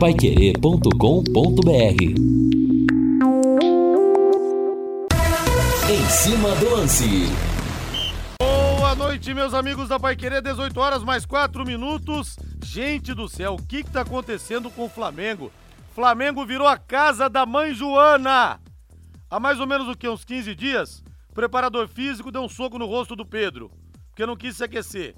paiquerê.com.br Em cima do lance. Boa noite, meus amigos da Pai Querer, 18 horas mais 4 minutos. Gente do céu, o que, que tá acontecendo com o Flamengo? Flamengo virou a casa da mãe Joana. Há mais ou menos o que? Uns 15 dias? O preparador físico deu um soco no rosto do Pedro, porque não quis se aquecer.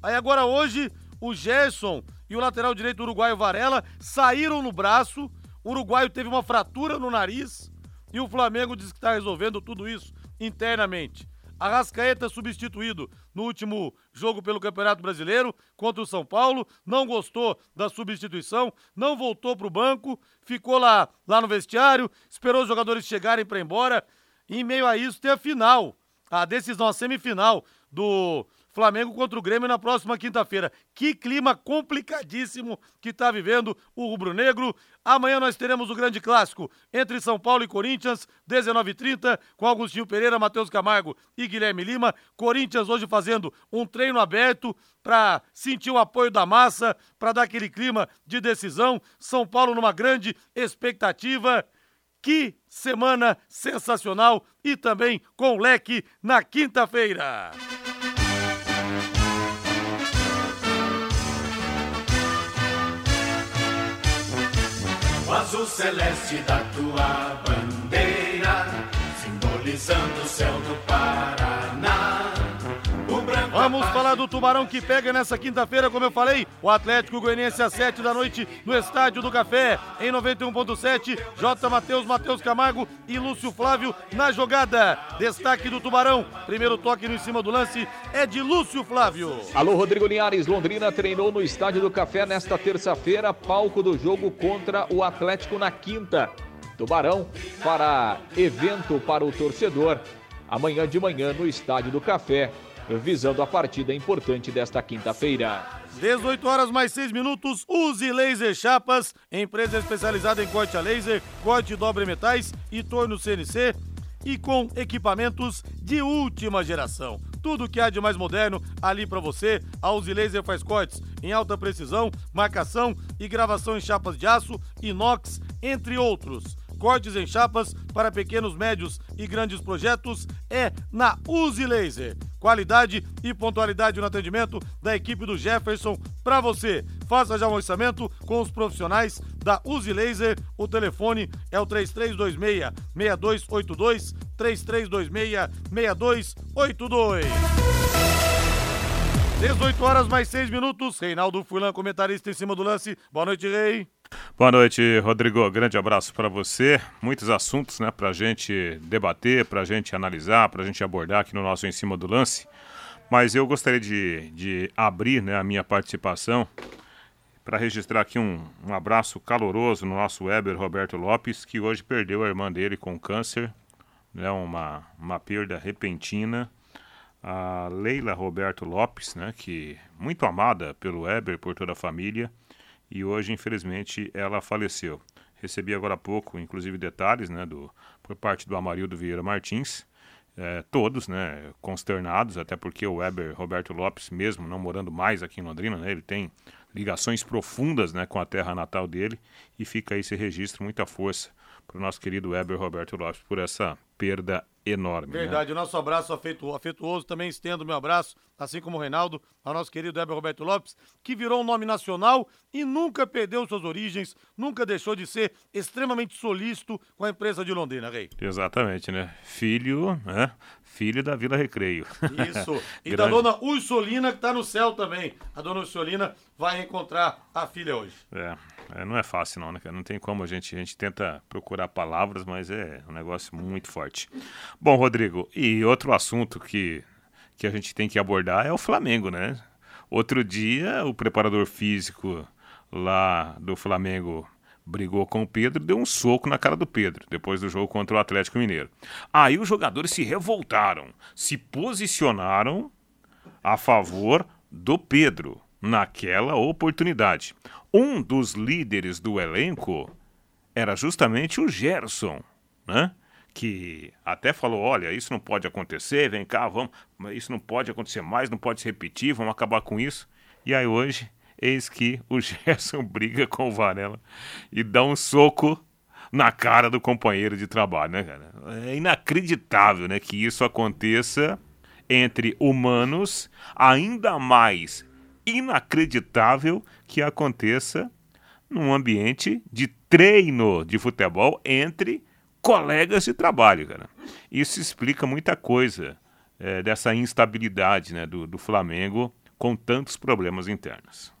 Aí agora hoje, o Gerson e o lateral direito uruguaio Varela saíram no braço. O uruguaio teve uma fratura no nariz e o Flamengo diz que está resolvendo tudo isso internamente. Arrascaeta substituído no último jogo pelo Campeonato Brasileiro contra o São Paulo, não gostou da substituição, não voltou para o banco, ficou lá, lá no vestiário, esperou os jogadores chegarem para ir embora. E em meio a isso tem a final, a decisão, a semifinal do Flamengo contra o Grêmio na próxima quinta-feira. Que clima complicadíssimo que está vivendo o Rubro Negro. Amanhã nós teremos o grande clássico entre São Paulo e Corinthians, 19h30, com Agostinho Pereira, Matheus Camargo e Guilherme Lima. Corinthians hoje fazendo um treino aberto para sentir o apoio da massa, para dar aquele clima de decisão. São Paulo numa grande expectativa. Que semana sensacional e também com leque na quinta-feira. Azul celeste da tua bandeira, simbolizando o céu do Paraná. Vamos falar do Tubarão que pega nessa quinta-feira, como eu falei, o Atlético Goianiense às 7 da noite no Estádio do Café, em 91.7, J. Matheus, Matheus Camargo e Lúcio Flávio na jogada. Destaque do Tubarão, primeiro toque no em cima do lance é de Lúcio Flávio. Alô, Rodrigo Linhares. Londrina treinou no Estádio do Café nesta terça-feira, palco do jogo contra o Atlético na quinta. Tubarão fará evento para o torcedor amanhã de manhã no Estádio do Café, visando a partida importante desta quinta-feira. 18 horas mais 6 minutos, use Laser Chapas, empresa especializada em corte a laser, corte e dobre metais e torno CNC e com equipamentos de última geração. Tudo que há de mais moderno ali para você. A Uzi Laser faz cortes em alta precisão, marcação e gravação em chapas de aço, inox, entre outros. Cortes em chapas para pequenos, médios e grandes projetos é na Uzi Laser. Qualidade e pontualidade no atendimento da equipe do Jefferson para você. Faça já um orçamento com os profissionais da Uzi Laser. O telefone é o 3326 6282 3326 6282. 18 horas mais 6 minutos. Reinaldo Fulan, comentarista em cima do lance. Boa noite, Rei. Boa noite, Rodrigo. Grande abraço para você. Muitos assuntos, né, para gente debater, para gente analisar, para gente abordar aqui no nosso Em Cima do Lance. Mas eu gostaria de, de abrir né, a minha participação para registrar aqui um, um abraço caloroso no nosso Weber Roberto Lopes, que hoje perdeu a irmã dele com câncer, né, uma, uma perda repentina. A Leila Roberto Lopes, né, que muito amada pelo Weber, por toda a família e hoje, infelizmente, ela faleceu. Recebi agora há pouco, inclusive, detalhes né, do, por parte do Amarildo Vieira Martins, é, todos né, consternados, até porque o Weber Roberto Lopes, mesmo não morando mais aqui em Londrina, né, ele tem ligações profundas né, com a terra natal dele e fica aí esse registro, muita força para o nosso querido Weber Roberto Lopes por essa perda enorme. né? Verdade, o nosso abraço afetuoso, afetuoso também estendo o meu abraço, assim como o Reinaldo, ao nosso querido Heber Roberto Lopes, que virou um nome nacional e nunca perdeu suas origens, nunca deixou de ser extremamente solícito com a empresa de Londrina, Rei. Exatamente, né? Filho, né? Filho da Vila Recreio. Isso. E da dona Ursulina, que tá no céu também. A dona Ursulina vai encontrar a filha hoje. É, é, não é fácil não, né? Não tem como a gente, a gente tenta procurar palavras, mas é um negócio muito forte. Bom, Rodrigo, e outro assunto que, que a gente tem que abordar é o Flamengo, né? Outro dia, o preparador físico lá do Flamengo brigou com o Pedro, deu um soco na cara do Pedro, depois do jogo contra o Atlético Mineiro. Aí os jogadores se revoltaram, se posicionaram a favor do Pedro naquela oportunidade. Um dos líderes do elenco era justamente o Gerson, né? Que até falou: olha, isso não pode acontecer, vem cá, vamos, isso não pode acontecer mais, não pode se repetir, vamos acabar com isso. E aí hoje Eis que o Gerson briga com o Varela e dá um soco na cara do companheiro de trabalho, né, cara? É inacreditável, né, que isso aconteça entre humanos, ainda mais inacreditável que aconteça num ambiente de treino de futebol entre colegas de trabalho, cara. Isso explica muita coisa é, dessa instabilidade né, do, do Flamengo com tantos problemas internos.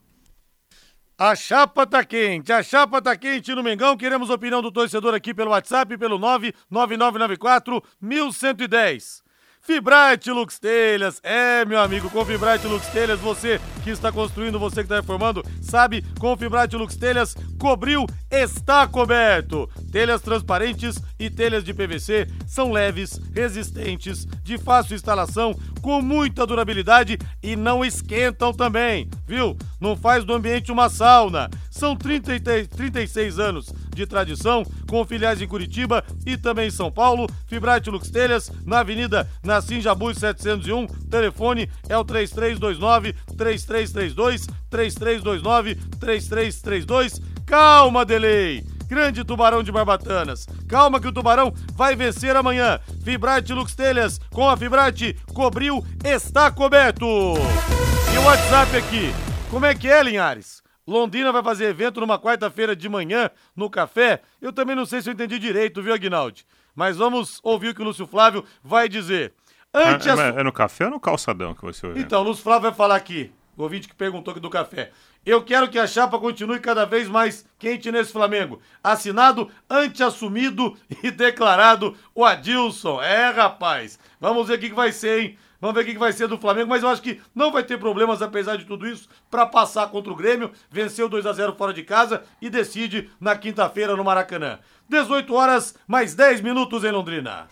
A chapa tá quente, a chapa tá quente no Mengão. Queremos opinião do torcedor aqui pelo WhatsApp, pelo 99994 1110. Fibrate Lux Telhas. É, meu amigo, com Fibrate Lux Telhas, você que está construindo, você que está reformando, sabe, com Fibrate Lux Telhas, cobriu, está coberto. Telhas transparentes e telhas de PVC são leves, resistentes, de fácil instalação, com muita durabilidade e não esquentam também, viu? Não faz do ambiente uma sauna. São 30, 36 anos de tradição, com filiais em Curitiba e também em São Paulo. Fibrate Lux Telhas, na Avenida Nassim Jabuz 701. Telefone é o 3329 3332 3329 3332. Calma, Delay! Grande Tubarão de Barbatanas. Calma que o Tubarão vai vencer amanhã. Fibrate Lux Telhas com a Fibrate cobriu, está coberto. E o WhatsApp aqui. Como é que é, Linhares? Londrina vai fazer evento numa quarta-feira de manhã no café. Eu também não sei se eu entendi direito, viu, Aguinaldi? Mas vamos ouvir o que o Lúcio Flávio vai dizer. Antes é, é, é no café ou no calçadão que você ouviu? Então, o Lúcio Flávio vai falar aqui. O ouvinte que perguntou aqui do café. Eu quero que a chapa continue cada vez mais quente nesse Flamengo. Assinado, anteassumido e declarado o Adilson. É, rapaz. Vamos ver o que vai ser, hein? Vamos ver o que vai ser do Flamengo, mas eu acho que não vai ter problemas, apesar de tudo isso, para passar contra o Grêmio. Venceu 2 a 0 fora de casa e decide na quinta-feira no Maracanã. 18 horas, mais 10 minutos em Londrina.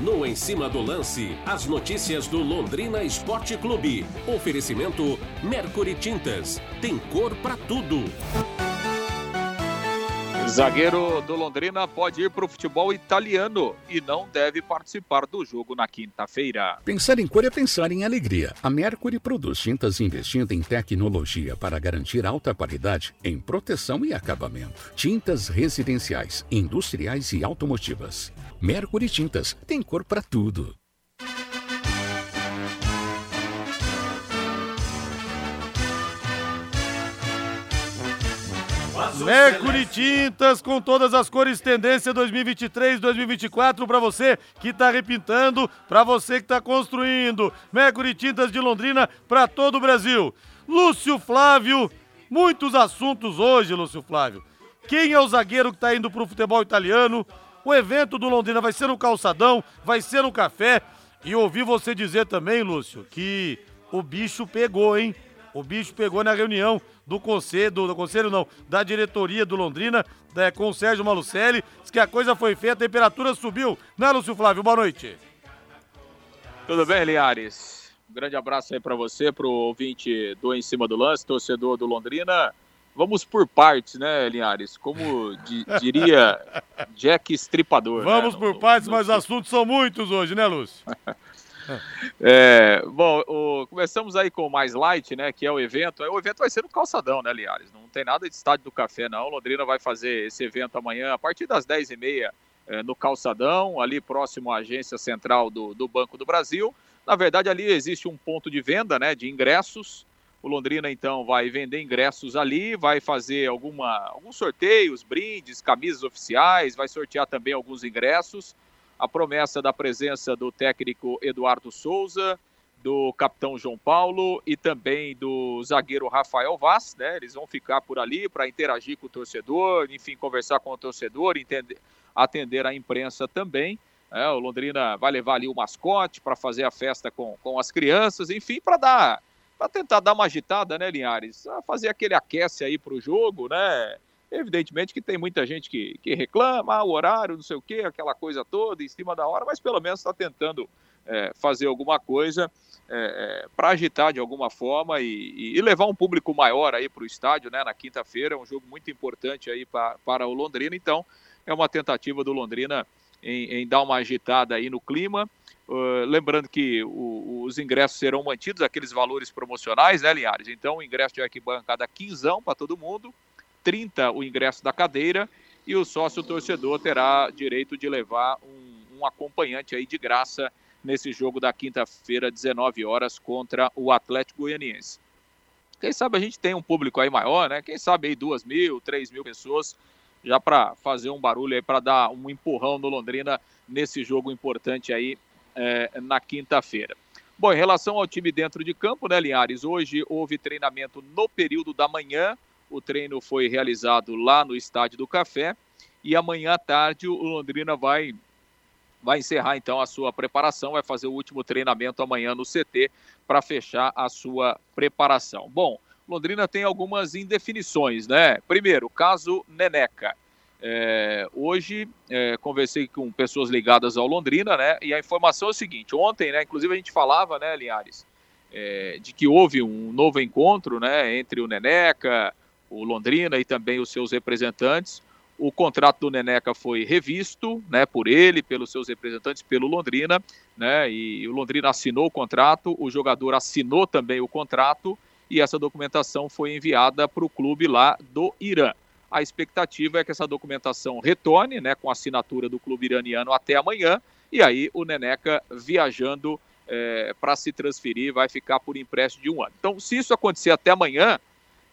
No Em Cima do Lance, as notícias do Londrina Esporte Clube. Oferecimento Mercury Tintas. Tem cor para tudo. Zagueiro do Londrina pode ir para o futebol italiano e não deve participar do jogo na quinta-feira. Pensar em cor é pensar em alegria. A Mercury produz tintas investindo em tecnologia para garantir alta qualidade em proteção e acabamento. Tintas residenciais, industriais e automotivas. Mercury Tintas tem cor para tudo. Mercury Tintas com todas as cores tendência 2023-2024 para você que está repintando, para você que está construindo. Mercury Tintas de Londrina para todo o Brasil. Lúcio Flávio, muitos assuntos hoje, Lúcio Flávio. Quem é o zagueiro que está indo para o futebol italiano? O evento do Londrina vai ser no calçadão, vai ser no café. E ouvi você dizer também, Lúcio, que o bicho pegou, hein? O bicho pegou na reunião do conselho, do, do conselho não, da diretoria do Londrina, é, com o Sérgio Malucelli, diz que a coisa foi feita, a temperatura subiu, né, Lúcio Flávio? Boa noite. Tudo bem, Liares? Um grande abraço aí para você, para o ouvinte do Em Cima do Lance, torcedor do Londrina. Vamos por partes, né, Linhares? Como di diria Jack Estripador. Né, Vamos né? por partes, mas os assuntos são muitos hoje, né, Lúcio? É, bom, o, começamos aí com o Mais Light, né, que é o evento. O evento vai ser no Calçadão, né, Liares? Não tem nada de estádio do café, não. Londrina vai fazer esse evento amanhã a partir das 10h30 é, no Calçadão, ali próximo à agência central do, do Banco do Brasil. Na verdade, ali existe um ponto de venda, né, de ingressos. O Londrina, então, vai vender ingressos ali, vai fazer alguma, alguns sorteios, brindes, camisas oficiais, vai sortear também alguns ingressos a promessa da presença do técnico Eduardo Souza, do capitão João Paulo e também do zagueiro Rafael Vaz, né? Eles vão ficar por ali para interagir com o torcedor, enfim, conversar com o torcedor, entender, atender a imprensa também. É, o Londrina vai levar ali o mascote para fazer a festa com, com as crianças, enfim, para dar para tentar dar uma agitada, né, Linhares? Fazer aquele aquece aí para o jogo, né? Evidentemente que tem muita gente que, que reclama, ah, o horário, não sei o quê, aquela coisa toda em cima da hora, mas pelo menos está tentando é, fazer alguma coisa é, é, para agitar de alguma forma e, e, levar um público maior aí para o estádio, né? Na quinta-feira, é um jogo muito importante aí pra, para o Londrina, então é uma tentativa do Londrina em, em dar uma agitada aí no clima. Uh, lembrando que o, os ingressos serão mantidos, aqueles valores promocionais, né, Linhares? Então, o ingresso de arquibancada 15 para todo mundo, 30 o ingresso da cadeira e o sócio torcedor terá direito de levar um, um acompanhante aí de graça nesse jogo da quinta-feira, 19 horas, contra o Atlético Goianiense. Quem sabe a gente tem um público aí maior, né? Quem sabe aí duas mil, três mil pessoas já para fazer um barulho aí, para dar um empurrão no Londrina nesse jogo importante aí é, na quinta-feira. Bom, em relação ao time dentro de campo, né, Linhares? Hoje houve treinamento no período da manhã. O treino foi realizado lá no Estádio do Café. E amanhã à tarde o Londrina vai vai encerrar então a sua preparação, vai fazer o último treinamento amanhã no CT para fechar a sua preparação. Bom, Londrina tem algumas indefinições, né? Primeiro, caso Neneca. É, hoje é, conversei com pessoas ligadas ao Londrina, né? E a informação é o seguinte: ontem, né? Inclusive a gente falava, né, Linhares, é, de que houve um novo encontro, né, entre o Neneca, o Londrina e também os seus representantes. O contrato do Neneca foi revisto, né, por ele, pelos seus representantes, pelo Londrina, né, e o Londrina assinou o contrato, o jogador assinou também o contrato e essa documentação foi enviada para o clube lá do Irã. A expectativa é que essa documentação retorne, né, com a assinatura do clube iraniano até amanhã, e aí o Neneca viajando é, para se transferir vai ficar por empréstimo de um ano. Então, se isso acontecer até amanhã,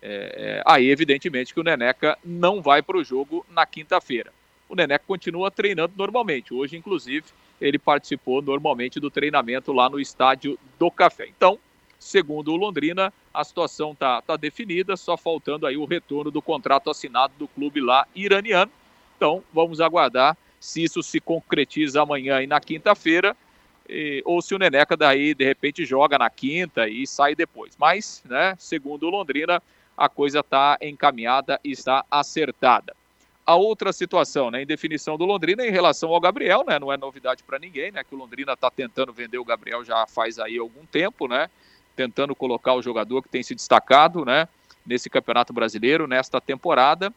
é, é, aí, evidentemente, que o Neneca não vai para o jogo na quinta-feira. O Neneca continua treinando normalmente. Hoje, inclusive, ele participou normalmente do treinamento lá no estádio do Café. Então, segundo o Londrina, a situação está tá definida, só faltando aí o retorno do contrato assinado do clube lá iraniano. Então, vamos aguardar se isso se concretiza amanhã e na quinta-feira, ou se o Neneca daí de repente joga na quinta e sai depois. Mas, né, segundo o Londrina, a coisa está encaminhada e está acertada. A outra situação, né, em definição do Londrina em relação ao Gabriel, né, não é novidade para ninguém, né, que o Londrina está tentando vender o Gabriel já faz aí algum tempo, né, tentando colocar o jogador que tem se destacado, né, nesse Campeonato Brasileiro, nesta temporada.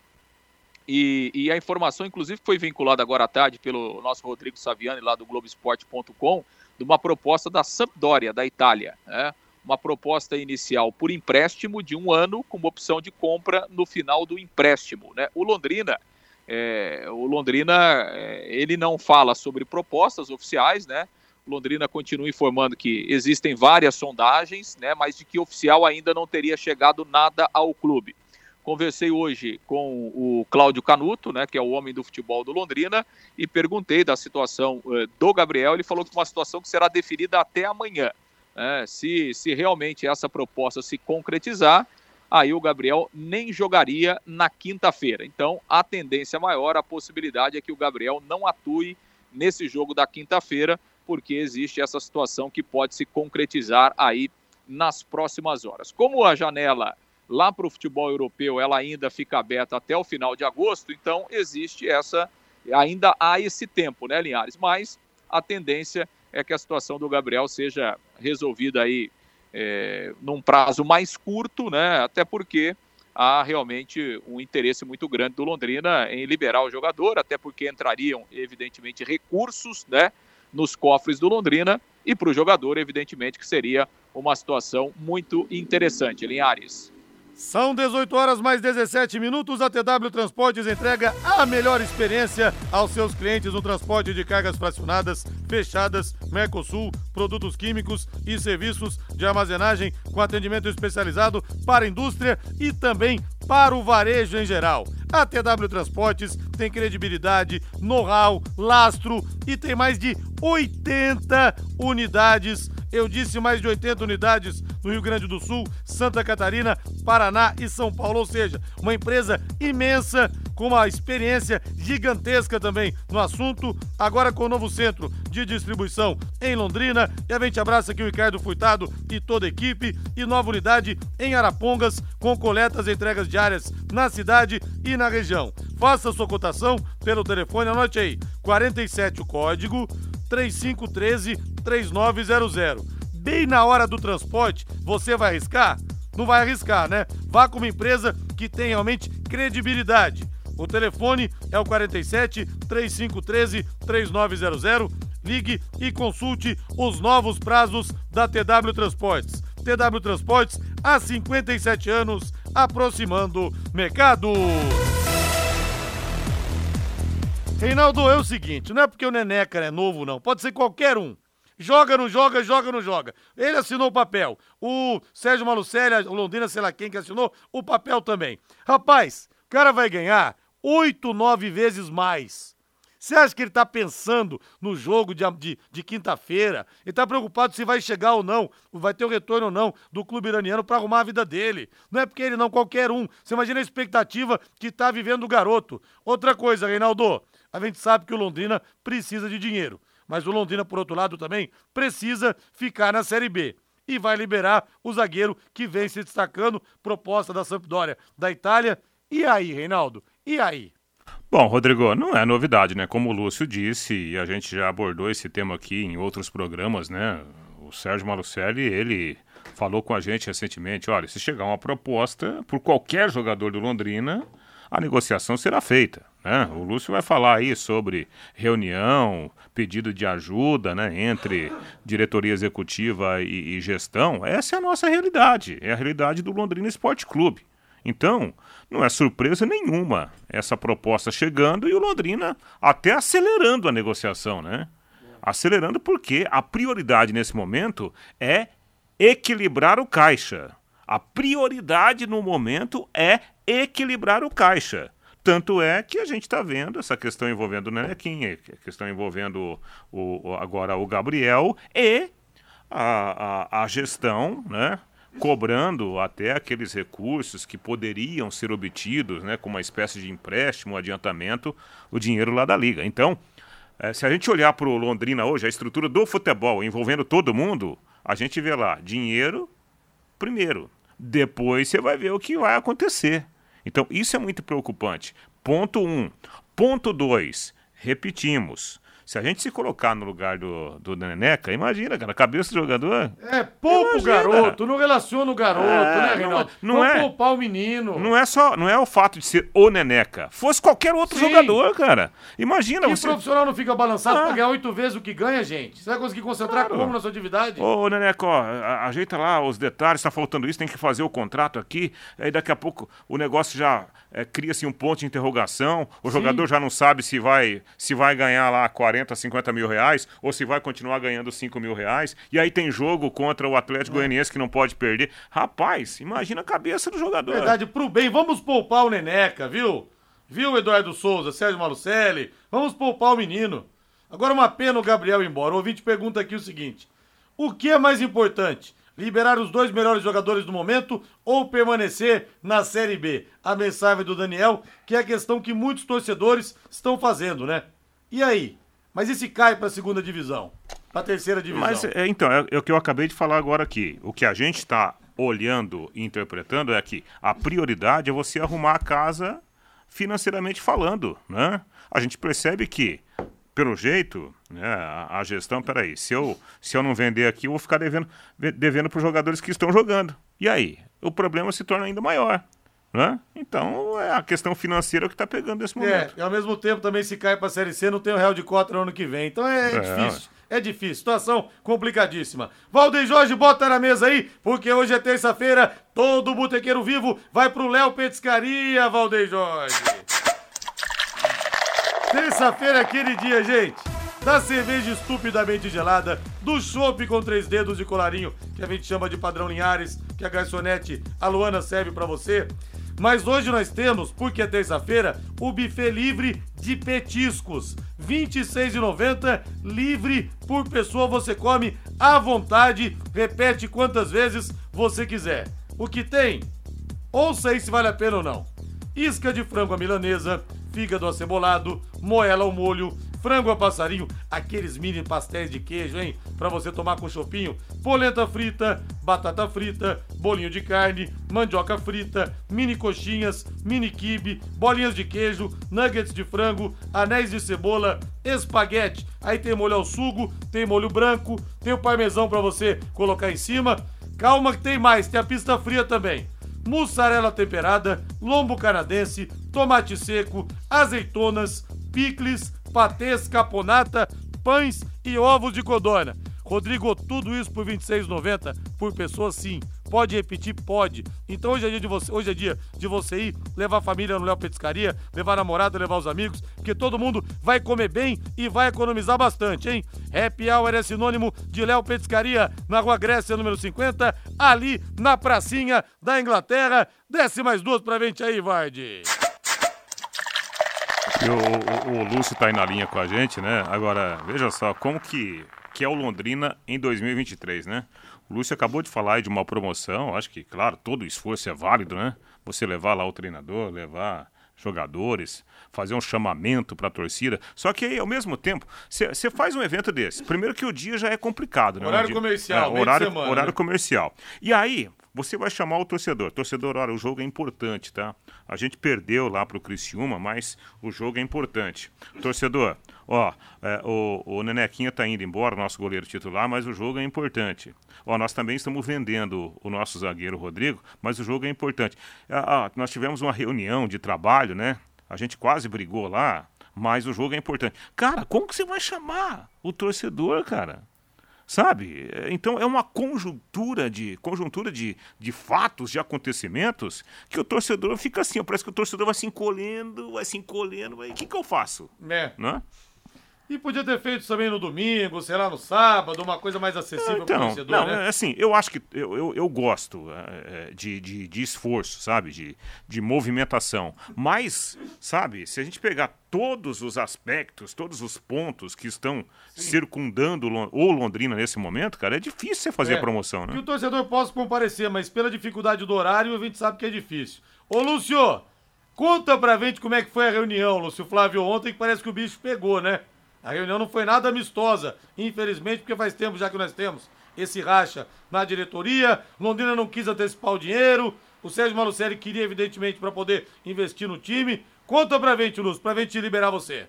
E, e, a informação, inclusive, foi vinculada agora à tarde pelo nosso Rodrigo Saviani, lá do Globoesporte.com, de uma proposta da Sampdoria, da Itália. Né? Uma proposta inicial por empréstimo de um ano, com uma opção de compra no final do empréstimo. Né? O Londrina, é, o Londrina, é, ele não fala sobre propostas oficiais, né? O Londrina continua informando que existem várias sondagens, né? Mas de que oficial ainda não teria chegado nada ao clube. Conversei hoje com o Cláudio Canuto, né, que é o homem do futebol do Londrina, e perguntei da situação uh, do Gabriel. Ele falou que uma situação que será definida até amanhã. É, se, se realmente essa proposta se concretizar, aí o Gabriel nem jogaria na quinta-feira. Então, a tendência maior, a possibilidade é que o Gabriel não atue nesse jogo da quinta-feira, porque existe essa situação que pode se concretizar aí nas próximas horas. Como a janela lá para o futebol europeu ela ainda fica aberta até o final de agosto, então existe essa, ainda há esse tempo, né, Linhares? Mas a tendência é que a situação do Gabriel seja resolvida aí é, num prazo mais curto, né? Até porque há realmente um interesse muito grande do Londrina em liberar o jogador, até porque entrariam, evidentemente, recursos, né? Nos cofres do Londrina e para o jogador, evidentemente, que seria uma situação muito interessante. Linhares. São 18 horas mais 17 minutos. A TW Transportes entrega a melhor experiência aos seus clientes no transporte de cargas fracionadas, fechadas, Mercosul, produtos químicos e serviços de armazenagem com atendimento especializado para a indústria e também para o varejo em geral. A TW Transportes tem credibilidade, know-how, lastro e tem mais de 80 unidades eu disse mais de 80 unidades no Rio Grande do Sul, Santa Catarina, Paraná e São Paulo. Ou seja, uma empresa imensa com uma experiência gigantesca também no assunto. Agora com o novo centro de distribuição em Londrina. E a gente abraça aqui o Ricardo Furtado e toda a equipe. E nova unidade em Arapongas com coletas e entregas diárias na cidade e na região. Faça sua cotação pelo telefone, anote aí, 47 o código 3513 3900. Bem na hora do transporte, você vai arriscar? Não vai arriscar, né? Vá com uma empresa que tem realmente credibilidade. O telefone é o 47 3513 3900. Ligue e consulte os novos prazos da TW Transportes. TW Transportes há 57 anos, aproximando mercado. Reinaldo, é o seguinte, não é porque o Neneca é novo, não. Pode ser qualquer um. Joga, não joga, joga, não joga. Ele assinou o papel. O Sérgio Malucelli, o Londrina, sei lá quem que assinou, o papel também. Rapaz, o cara vai ganhar oito, nove vezes mais. Você acha que ele tá pensando no jogo de, de, de quinta-feira? Ele tá preocupado se vai chegar ou não, vai ter o retorno ou não do clube iraniano para arrumar a vida dele. Não é porque ele não, qualquer um. Você imagina a expectativa que tá vivendo o garoto. Outra coisa, Reinaldo, a gente sabe que o Londrina precisa de dinheiro. Mas o Londrina, por outro lado, também precisa ficar na Série B. E vai liberar o zagueiro que vem se destacando, proposta da Sampdoria da Itália. E aí, Reinaldo? E aí? Bom, Rodrigo, não é novidade, né? Como o Lúcio disse, e a gente já abordou esse tema aqui em outros programas, né? O Sérgio Malucelli, ele falou com a gente recentemente, olha, se chegar uma proposta por qualquer jogador do Londrina, a negociação será feita. Né? O Lúcio vai falar aí sobre reunião, pedido de ajuda né, entre diretoria executiva e, e gestão. Essa é a nossa realidade, é a realidade do Londrina Esporte Clube. Então, não é surpresa nenhuma essa proposta chegando e o Londrina até acelerando a negociação, né? Acelerando porque a prioridade nesse momento é equilibrar o caixa. A prioridade no momento é equilibrar o caixa. Tanto é que a gente está vendo essa questão envolvendo o Nenequinha, a questão envolvendo o, o, agora o Gabriel e a, a, a gestão, né? cobrando até aqueles recursos que poderiam ser obtidos, né, com uma espécie de empréstimo, adiantamento, o dinheiro lá da liga. Então, é, se a gente olhar para o Londrina hoje, a estrutura do futebol envolvendo todo mundo, a gente vê lá dinheiro primeiro, depois você vai ver o que vai acontecer. Então, isso é muito preocupante. Ponto 1. Um. Ponto 2. Repetimos. Se a gente se colocar no lugar do, do Neneca, imagina, cara, a cabeça do jogador. É, poupa o garoto, não relaciona o garoto, é, né, Reinaldo? Não, não é poupar o menino. Não é só, não é o fato de ser o Neneca. Fosse qualquer outro Sim. jogador, cara. Imagina que você. profissional não fica balançado ah. pra ganhar oito vezes o que ganha, gente? Você vai conseguir concentrar claro. como na sua atividade? Ô, Neneca, ó, ajeita lá os detalhes, tá faltando isso, tem que fazer o contrato aqui. Aí daqui a pouco o negócio já é, cria-se um ponto de interrogação. O Sim. jogador já não sabe se vai, se vai ganhar lá 40 40, 50 mil reais, ou se vai continuar ganhando 5 mil reais. E aí tem jogo contra o Atlético é. Goianiense que não pode perder. Rapaz, imagina a cabeça do jogador. Verdade, pro bem, vamos poupar o Neneca, viu? Viu, Eduardo Souza, Sérgio Malucelli? Vamos poupar o menino. Agora uma pena o Gabriel ir embora. O ouvinte pergunta aqui o seguinte: o que é mais importante? Liberar os dois melhores jogadores do momento ou permanecer na Série B? A mensagem do Daniel, que é a questão que muitos torcedores estão fazendo, né? E aí? Mas e se cai para a segunda divisão? Para a terceira divisão? Mas, é, então, é, é, o que eu acabei de falar agora aqui. O que a gente está olhando e interpretando é que a prioridade é você arrumar a casa financeiramente falando, né? A gente percebe que, pelo jeito, né, a, a gestão, peraí, se eu, se eu não vender aqui, eu vou ficar devendo, devendo para os jogadores que estão jogando. E aí? O problema se torna ainda maior. Né? Então é a questão financeira que está pegando nesse momento. É, e ao mesmo tempo também se cai para a Série C, não tem o Real de Cota no ano que vem. Então é, é, é difícil. É difícil, situação complicadíssima. Valdeir Jorge, bota na mesa aí, porque hoje é terça-feira, todo botequeiro vivo vai pro Léo Petiscaria, Valdeir Jorge. Terça-feira é aquele dia, gente da cerveja estupidamente gelada, do chopp com três dedos de colarinho, que a gente chama de padrão Linhares, que a garçonete a Luana serve para você. Mas hoje nós temos, porque é terça-feira, o buffet livre de petiscos. R$ 26,90 livre por pessoa, você come à vontade, repete quantas vezes você quiser. O que tem? Ouça aí se vale a pena ou não. Isca de frango à milanesa, fígado acebolado, moela ao molho, frango a passarinho, aqueles mini pastéis de queijo, hein? Pra você tomar com chopinho, polenta frita, batata frita, bolinho de carne, mandioca frita, mini coxinhas, mini quibe, bolinhas de queijo, nuggets de frango, anéis de cebola, espaguete. Aí tem molho ao sugo, tem molho branco, tem o parmesão para você colocar em cima. Calma que tem mais, tem a pista fria também. mussarela temperada, lombo canadense, tomate seco, azeitonas, picles, patês, caponata, pães e ovos de codorna. Rodrigo, tudo isso por R$ 26,90 por pessoa, sim. Pode repetir? Pode. Então hoje é dia de você, hoje é dia de você ir levar a família no Léo Petiscaria, levar a namorada, levar os amigos, porque todo mundo vai comer bem e vai economizar bastante, hein? Happy Hour é sinônimo de Léo Petiscaria, na Rua Grécia, número 50, ali na pracinha da Inglaterra. Desce mais duas pra gente aí, Vardy. O, o, o, Lúcio tá aí na linha com a gente, né? Agora, veja só, como que que é o Londrina em 2023, né? O Lúcio acabou de falar de uma promoção, acho que, claro, todo esforço é válido, né? Você levar lá o treinador, levar jogadores, fazer um chamamento para a torcida. Só que aí, ao mesmo tempo, você faz um evento desse. Primeiro que o dia já é complicado, né? Horário comercial, é, horário, semana, horário né? comercial. E aí, você vai chamar o torcedor. Torcedor, olha, o jogo é importante, tá? A gente perdeu lá pro Criciúma, mas o jogo é importante. Torcedor, ó, é, o, o Nenequinha tá indo embora, o nosso goleiro titular, mas o jogo é importante. Ó, nós também estamos vendendo o nosso zagueiro Rodrigo, mas o jogo é importante. Ah, nós tivemos uma reunião de trabalho, né? A gente quase brigou lá, mas o jogo é importante. Cara, como que você vai chamar o torcedor, cara? Sabe? Então é uma conjuntura de conjuntura de, de fatos, de acontecimentos, que o torcedor fica assim, parece que o torcedor vai se encolhendo, vai se encolhendo, o que, que eu faço? É. Né? E podia ter feito também no domingo, sei lá, no sábado, uma coisa mais acessível então, para o torcedor, não, né? assim, eu acho que eu, eu, eu gosto é, de, de, de, esforço, sabe? De, de movimentação. Mas, sabe, se a gente pegar todos os aspectos, todos os pontos que estão Sim. circundando o Londrina nesse momento, cara, é difícil você fazer é, a promoção, né? Que o torcedor possa comparecer, mas pela dificuldade do horário, a gente sabe que é difícil. Ô, Lúcio, conta pra gente como é que foi a reunião, Lúcio Flávio, ontem, que parece que o bicho pegou, né? A reunião não foi nada amistosa, infelizmente, porque faz tempo já que nós temos esse racha na diretoria. Londrina não quis antecipar o dinheiro. O Sérgio Malucelli queria, evidentemente, para poder investir no time. Conta pra gente, Lúcio, pra gente liberar você.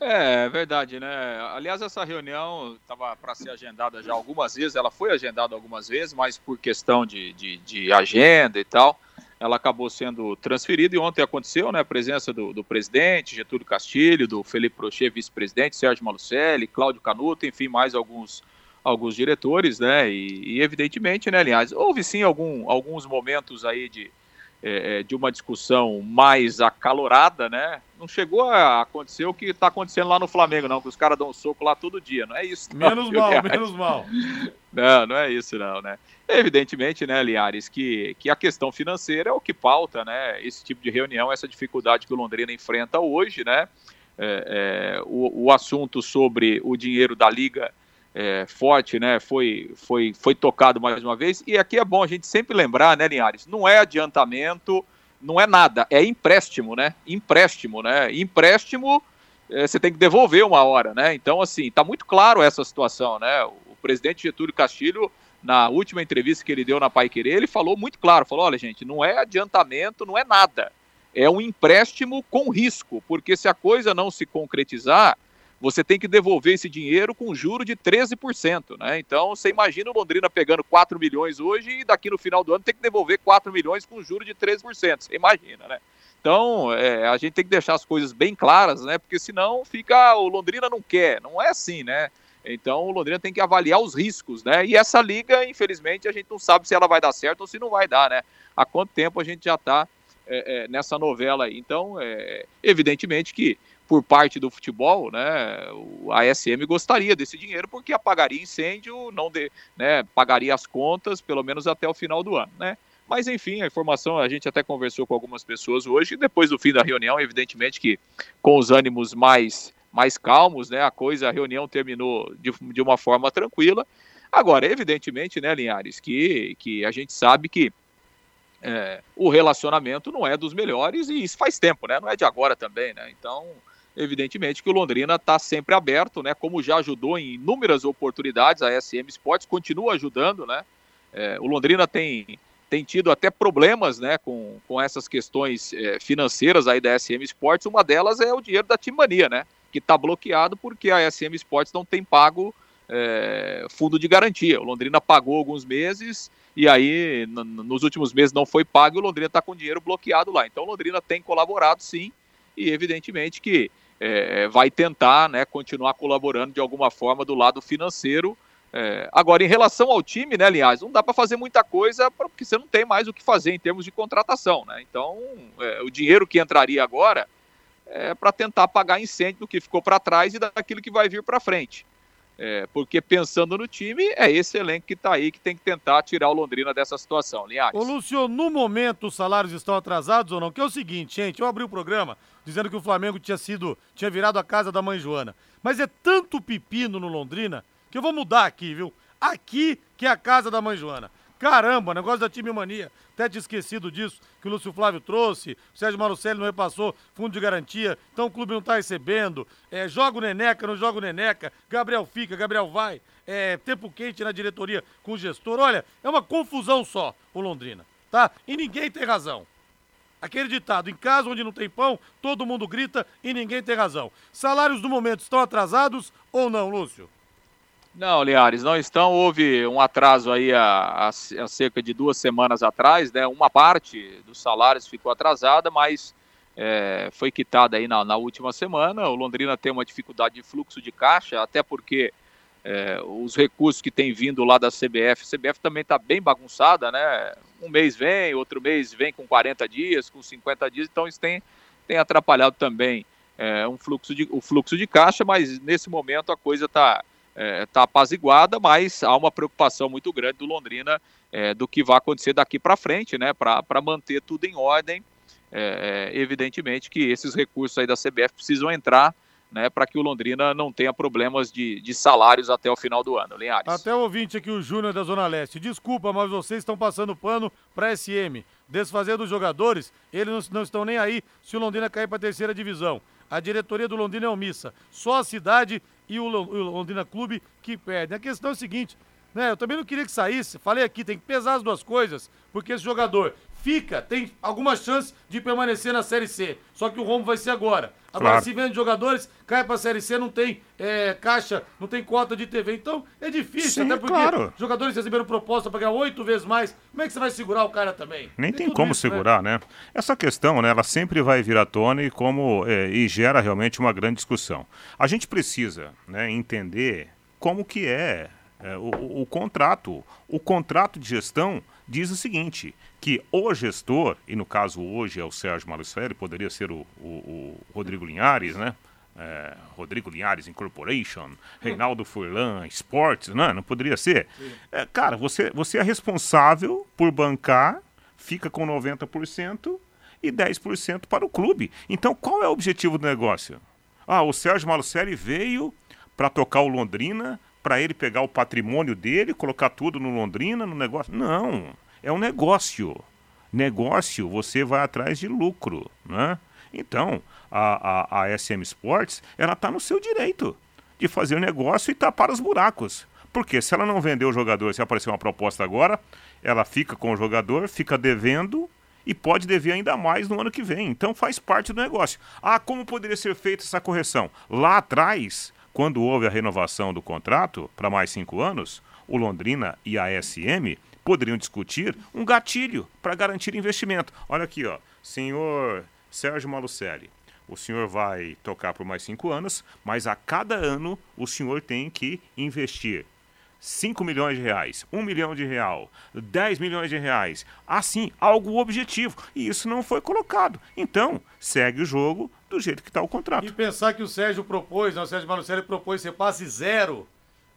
É, é verdade, né? Aliás, essa reunião estava para ser agendada já algumas vezes, ela foi agendada algumas vezes, mas por questão de, de, de agenda e tal, ela acabou sendo transferida e ontem aconteceu, né, a presença do, do presidente Getúlio Castilho, do Felipe Prochê, vice-presidente, Sérgio Malucelli, Cláudio Canuto, enfim, mais alguns alguns diretores, né, e, e evidentemente, né, aliás, houve sim algum, alguns momentos aí de, é, é, de uma discussão mais acalorada, né? Não chegou a acontecer o que está acontecendo lá no Flamengo, não, que os caras dão um soco lá todo dia, não é isso? Não, menos mal, menos mal. Não, não é isso, não, né? Evidentemente, né, Liares, que, que a questão financeira é o que pauta, né? Esse tipo de reunião, essa dificuldade que o Londrina enfrenta hoje, né? É, é, o, o assunto sobre o dinheiro da Liga é, forte, né? Foi, foi, foi tocado mais uma vez. E aqui é bom a gente sempre lembrar, né, Linhares? Não é adiantamento, não é nada, é empréstimo, né? Empréstimo, né? Empréstimo é, você tem que devolver uma hora, né? Então, assim, tá muito claro essa situação, né? O presidente Getúlio Castilho, na última entrevista que ele deu na Pai Querer, ele falou muito claro, falou, olha, gente, não é adiantamento, não é nada. É um empréstimo com risco, porque se a coisa não se concretizar, você tem que devolver esse dinheiro com juro de 13%, né? Então, você imagina o Londrina pegando 4 milhões hoje e daqui no final do ano tem que devolver 4 milhões com juro de 13%. Você imagina, né? Então, é, a gente tem que deixar as coisas bem claras, né? Porque senão fica, o Londrina não quer. Não é assim, né? Então, o Londrina tem que avaliar os riscos, né? E essa liga, infelizmente, a gente não sabe se ela vai dar certo ou se não vai dar, né? Há quanto tempo a gente já está é, é, nessa novela aí. Então, é, evidentemente que por parte do futebol, né, a SM gostaria desse dinheiro porque apagaria incêndio, não de, né, pagaria as contas pelo menos até o final do ano, né? Mas enfim, a informação a gente até conversou com algumas pessoas hoje, depois do fim da reunião, evidentemente que com os ânimos mais mais calmos, né, a coisa, a reunião terminou de, de uma forma tranquila. Agora, evidentemente, né, Linhares, que, que a gente sabe que é, o relacionamento não é dos melhores e isso faz tempo, né? Não é de agora também, né? Então, evidentemente que o Londrina está sempre aberto, né? Como já ajudou em inúmeras oportunidades, a SM Sports continua ajudando, né? É, o Londrina tem, tem tido até problemas, né? Com, com essas questões é, financeiras aí da SM Sports. Uma delas é o dinheiro da Timania, né? Que está bloqueado porque a SM Sports não tem pago é, fundo de garantia. O Londrina pagou alguns meses e aí nos últimos meses não foi pago e o Londrina está com dinheiro bloqueado lá. Então o Londrina tem colaborado sim, e evidentemente que é, vai tentar né, continuar colaborando de alguma forma do lado financeiro. É, agora, em relação ao time, né, aliás, não dá para fazer muita coisa porque você não tem mais o que fazer em termos de contratação. Né? Então, é, o dinheiro que entraria agora é para tentar pagar incêndio do que ficou para trás e daquilo que vai vir para frente. É, porque pensando no time, é esse elenco que está aí que tem que tentar tirar o Londrina dessa situação, Linhares. Ô, Lúcio, no momento os salários estão atrasados ou não? Que é o seguinte, gente, eu abri o programa dizendo que o Flamengo tinha sido, tinha virado a casa da mãe Joana. Mas é tanto pepino no Londrina que eu vou mudar aqui, viu? Aqui que é a casa da mãe Joana. Caramba, negócio da time mania. Até tinha esquecido disso, que o Lúcio Flávio trouxe, o Sérgio Marucelli não repassou fundo de garantia, então o clube não está recebendo. É, joga o Neneca, não joga o Neneca, Gabriel fica, Gabriel vai. É, tempo quente na diretoria com o gestor. Olha, é uma confusão só o Londrina, tá? E ninguém tem razão. Aquele ditado, em casa onde não tem pão, todo mundo grita e ninguém tem razão. Salários do momento estão atrasados ou não, Lúcio? Não, Liares, não estão. Houve um atraso aí há, há, cerca de duas semanas atrás, né? Uma parte dos salários ficou atrasada, mas é, foi quitada aí na, na, última semana. O Londrina tem uma dificuldade de fluxo de caixa, até porque é, os recursos que tem vindo lá da CBF, a CBF também está bem bagunçada, né? Um mês vem, outro mês vem com 40 dias, com 50 dias, então isso tem, tem atrapalhado também é, um fluxo de, o fluxo de caixa, mas nesse momento a coisa está está é, tá apaziguada, mas há uma preocupação muito grande do Londrina é, do que vai acontecer daqui para frente, né, para manter tudo em ordem. É, é, evidentemente que esses recursos aí da CBF precisam entrar né, para que o Londrina não tenha problemas de, de salários até o final do ano. Linhares. Até o ouvinte aqui, o Júnior da Zona Leste. Desculpa, mas vocês estão passando pano para SM. Desfazer dos jogadores, eles não, não estão nem aí se o Londrina cair para a terceira divisão. A diretoria do Londrina é omissa. Só a cidade e o Londrina Clube que perde. A questão é a seguinte, né? Eu também não queria que saísse. Falei aqui, tem que pesar as duas coisas, porque esse jogador fica, tem alguma chance de permanecer na Série C. Só que o rombo vai ser agora. Agora, claro. se vende jogadores, cai pra Série C, não tem é, caixa, não tem cota de TV. Então, é difícil, Sim, até porque claro. jogadores receberam proposta para ganhar oito vezes mais. Como é que você vai segurar o cara também? Nem tem, tem como isso, né? segurar, né? né? Essa questão, né, ela sempre vai vir à tona e, como, é, e gera realmente uma grande discussão. A gente precisa né, entender como que é, é o, o, o contrato. O contrato de gestão diz o seguinte, que o gestor, e no caso hoje é o Sérgio Malucelli, poderia ser o, o, o Rodrigo Linhares, né? É, Rodrigo Linhares Incorporation, Reinaldo Furlan Sports, não, né? não poderia ser. É, cara, você, você é responsável por bancar, fica com 90% e 10% para o clube. Então, qual é o objetivo do negócio? Ah, o Sérgio Malucelli veio para tocar o Londrina, para ele pegar o patrimônio dele, colocar tudo no Londrina, no negócio. Não, é um negócio. Negócio, você vai atrás de lucro, né? Então, a, a, a SM Sports, ela está no seu direito de fazer negócio e tapar os buracos. Porque se ela não vender o jogador, se aparecer uma proposta agora, ela fica com o jogador, fica devendo e pode dever ainda mais no ano que vem. Então faz parte do negócio. Ah, como poderia ser feita essa correção? Lá atrás, quando houve a renovação do contrato para mais cinco anos, o Londrina e a SM poderiam discutir um gatilho para garantir investimento. Olha aqui, ó, senhor Sérgio Malucelli. O senhor vai tocar por mais cinco anos, mas a cada ano o senhor tem que investir 5 milhões de reais, 1 milhão de real, 10 milhões de reais. Assim, algo objetivo. E isso não foi colocado. Então, segue o jogo do jeito que está o contrato. E pensar que o Sérgio propôs, né, o Sérgio Malucelli propôs ser passe zero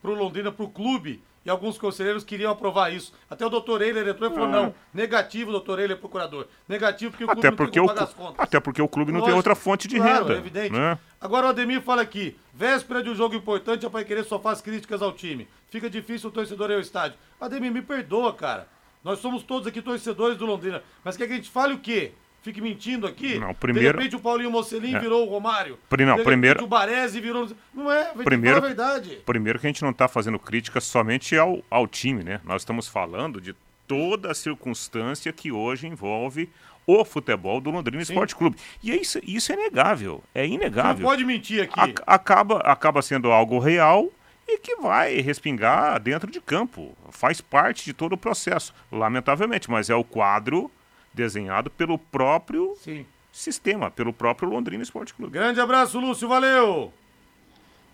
para o Londrina, para o clube, e alguns conselheiros queriam aprovar isso. Até o doutor Eiler entrou e falou: não, negativo, doutor Eiler, procurador. Negativo porque o clube até porque não tem o, as contas. Até porque o clube não Lógico, tem outra fonte de claro, renda. É evidente. Né? Agora o Ademir fala aqui: véspera de um jogo importante, a Pai Querer só faz críticas ao time. Fica difícil o torcedor ir ao estádio. Ademir, me perdoa, cara. Nós somos todos aqui torcedores do Londrina. Mas quer que a gente fale o quê? Fique mentindo aqui. Não, primeiro. De repente o Paulinho Mocelin é. virou o Romário. Não, de primeiro. O Baresi virou. Não é, primeiro, a verdade. Primeiro que a gente não está fazendo crítica somente ao, ao time, né? Nós estamos falando de toda a circunstância que hoje envolve o futebol do Londrina Sim. Esporte Clube. E é isso, isso é inegável, é inegável. Não pode mentir aqui. A, acaba, acaba sendo algo real e que vai respingar dentro de campo. Faz parte de todo o processo, lamentavelmente, mas é o quadro desenhado pelo próprio Sim. sistema, pelo próprio Londrina Esporte Clube. Grande abraço, Lúcio, valeu!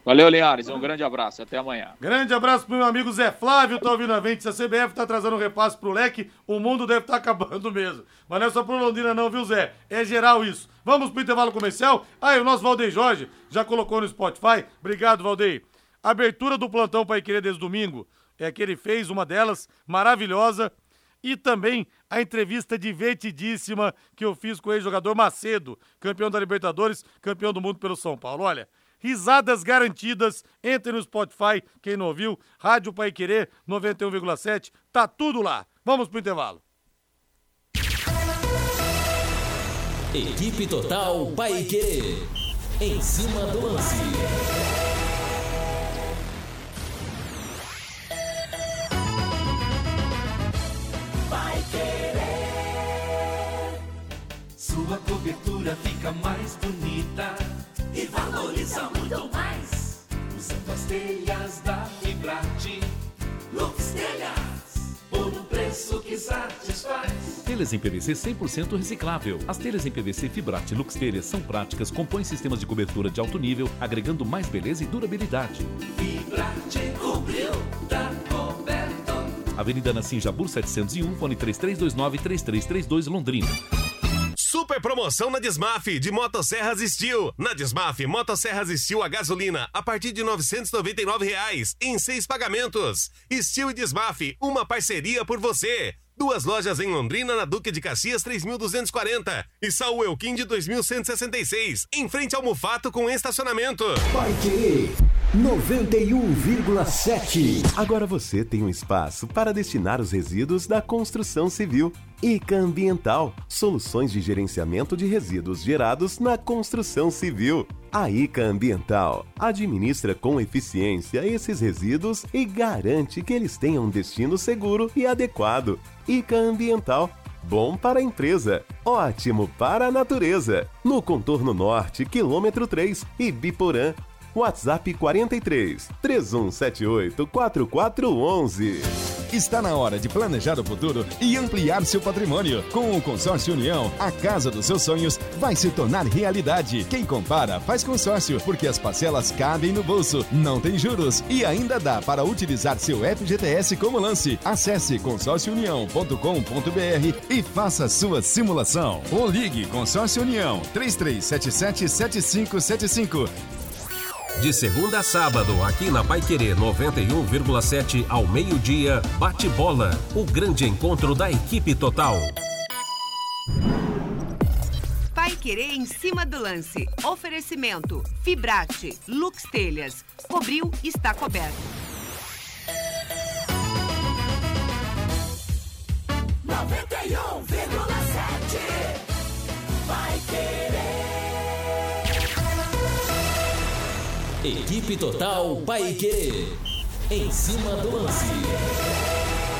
Valeu, Linhares. Um grande abraço. Até amanhã. Grande abraço pro meu amigo Zé Flávio, tá ouvindo a gente. Se a CBF tá trazendo um repasse pro leque, o mundo deve estar tá acabando mesmo. Mas não é só pro Londrina não, viu, Zé? É geral isso. Vamos pro intervalo comercial? Ah, e o nosso Valdeir Jorge já colocou no Spotify. Obrigado, Valdeir. Abertura do plantão para querer desde domingo. É que ele fez uma delas, maravilhosa. E também a entrevista divertidíssima que eu fiz com o ex-jogador Macedo, campeão da Libertadores, campeão do mundo pelo São Paulo. Olha, risadas garantidas. Entre no Spotify, quem não ouviu, Rádio Pai Querer 91,7, tá tudo lá. Vamos pro intervalo. Equipe Total Paique. Em cima do lance. Sua cobertura fica mais bonita e valoriza muito mais. Usando as telhas da Fibrate, Lux Telhas, por um preço que satisfaz. Telhas em PVC 100% reciclável. As telhas em PVC Fibrate Lux Telhas são práticas, compõem sistemas de cobertura de alto nível, agregando mais beleza e durabilidade. Fibrate cobriu, tá coberto. Avenida Nassim Jabur 701, fone 3329-3332 Londrina. Super promoção na Desmaf de Motosserras Steel. Na Desmaf, Motosserras Steel a gasolina a partir de 999 reais, em seis pagamentos. Steel e Desmaf, uma parceria por você. Duas lojas em Londrina, na Duque de Caxias 3240 e Saul Elquim de 2166, em frente ao Mufato com estacionamento. Querer 91,7. Agora você tem um espaço para destinar os resíduos da construção civil. ICA Ambiental, soluções de gerenciamento de resíduos gerados na construção civil. A ICA Ambiental administra com eficiência esses resíduos e garante que eles tenham um destino seguro e adequado. ICA Ambiental Bom para a empresa, ótimo para a natureza. No contorno norte, quilômetro 3, Ibiporã. WhatsApp 43 3178 4411. Está na hora de planejar o futuro e ampliar seu patrimônio. Com o Consórcio União, a casa dos seus sonhos vai se tornar realidade. Quem compara faz consórcio, porque as parcelas cabem no bolso, não tem juros e ainda dá para utilizar seu FGTS como lance. Acesse consórciounião.com.br e faça sua simulação. Ou ligue Consórcio União 3377 7575 De segunda a sábado, aqui na Pai Querer 91,7 ao meio-dia, bate bola, o grande encontro da equipe total. Pai Querer em cima do lance. Oferecimento: Fibrate, Lux Telhas. Cobriu, está coberto. 91,7 Vai querer. Equipe Total Paique. Em cima do lance.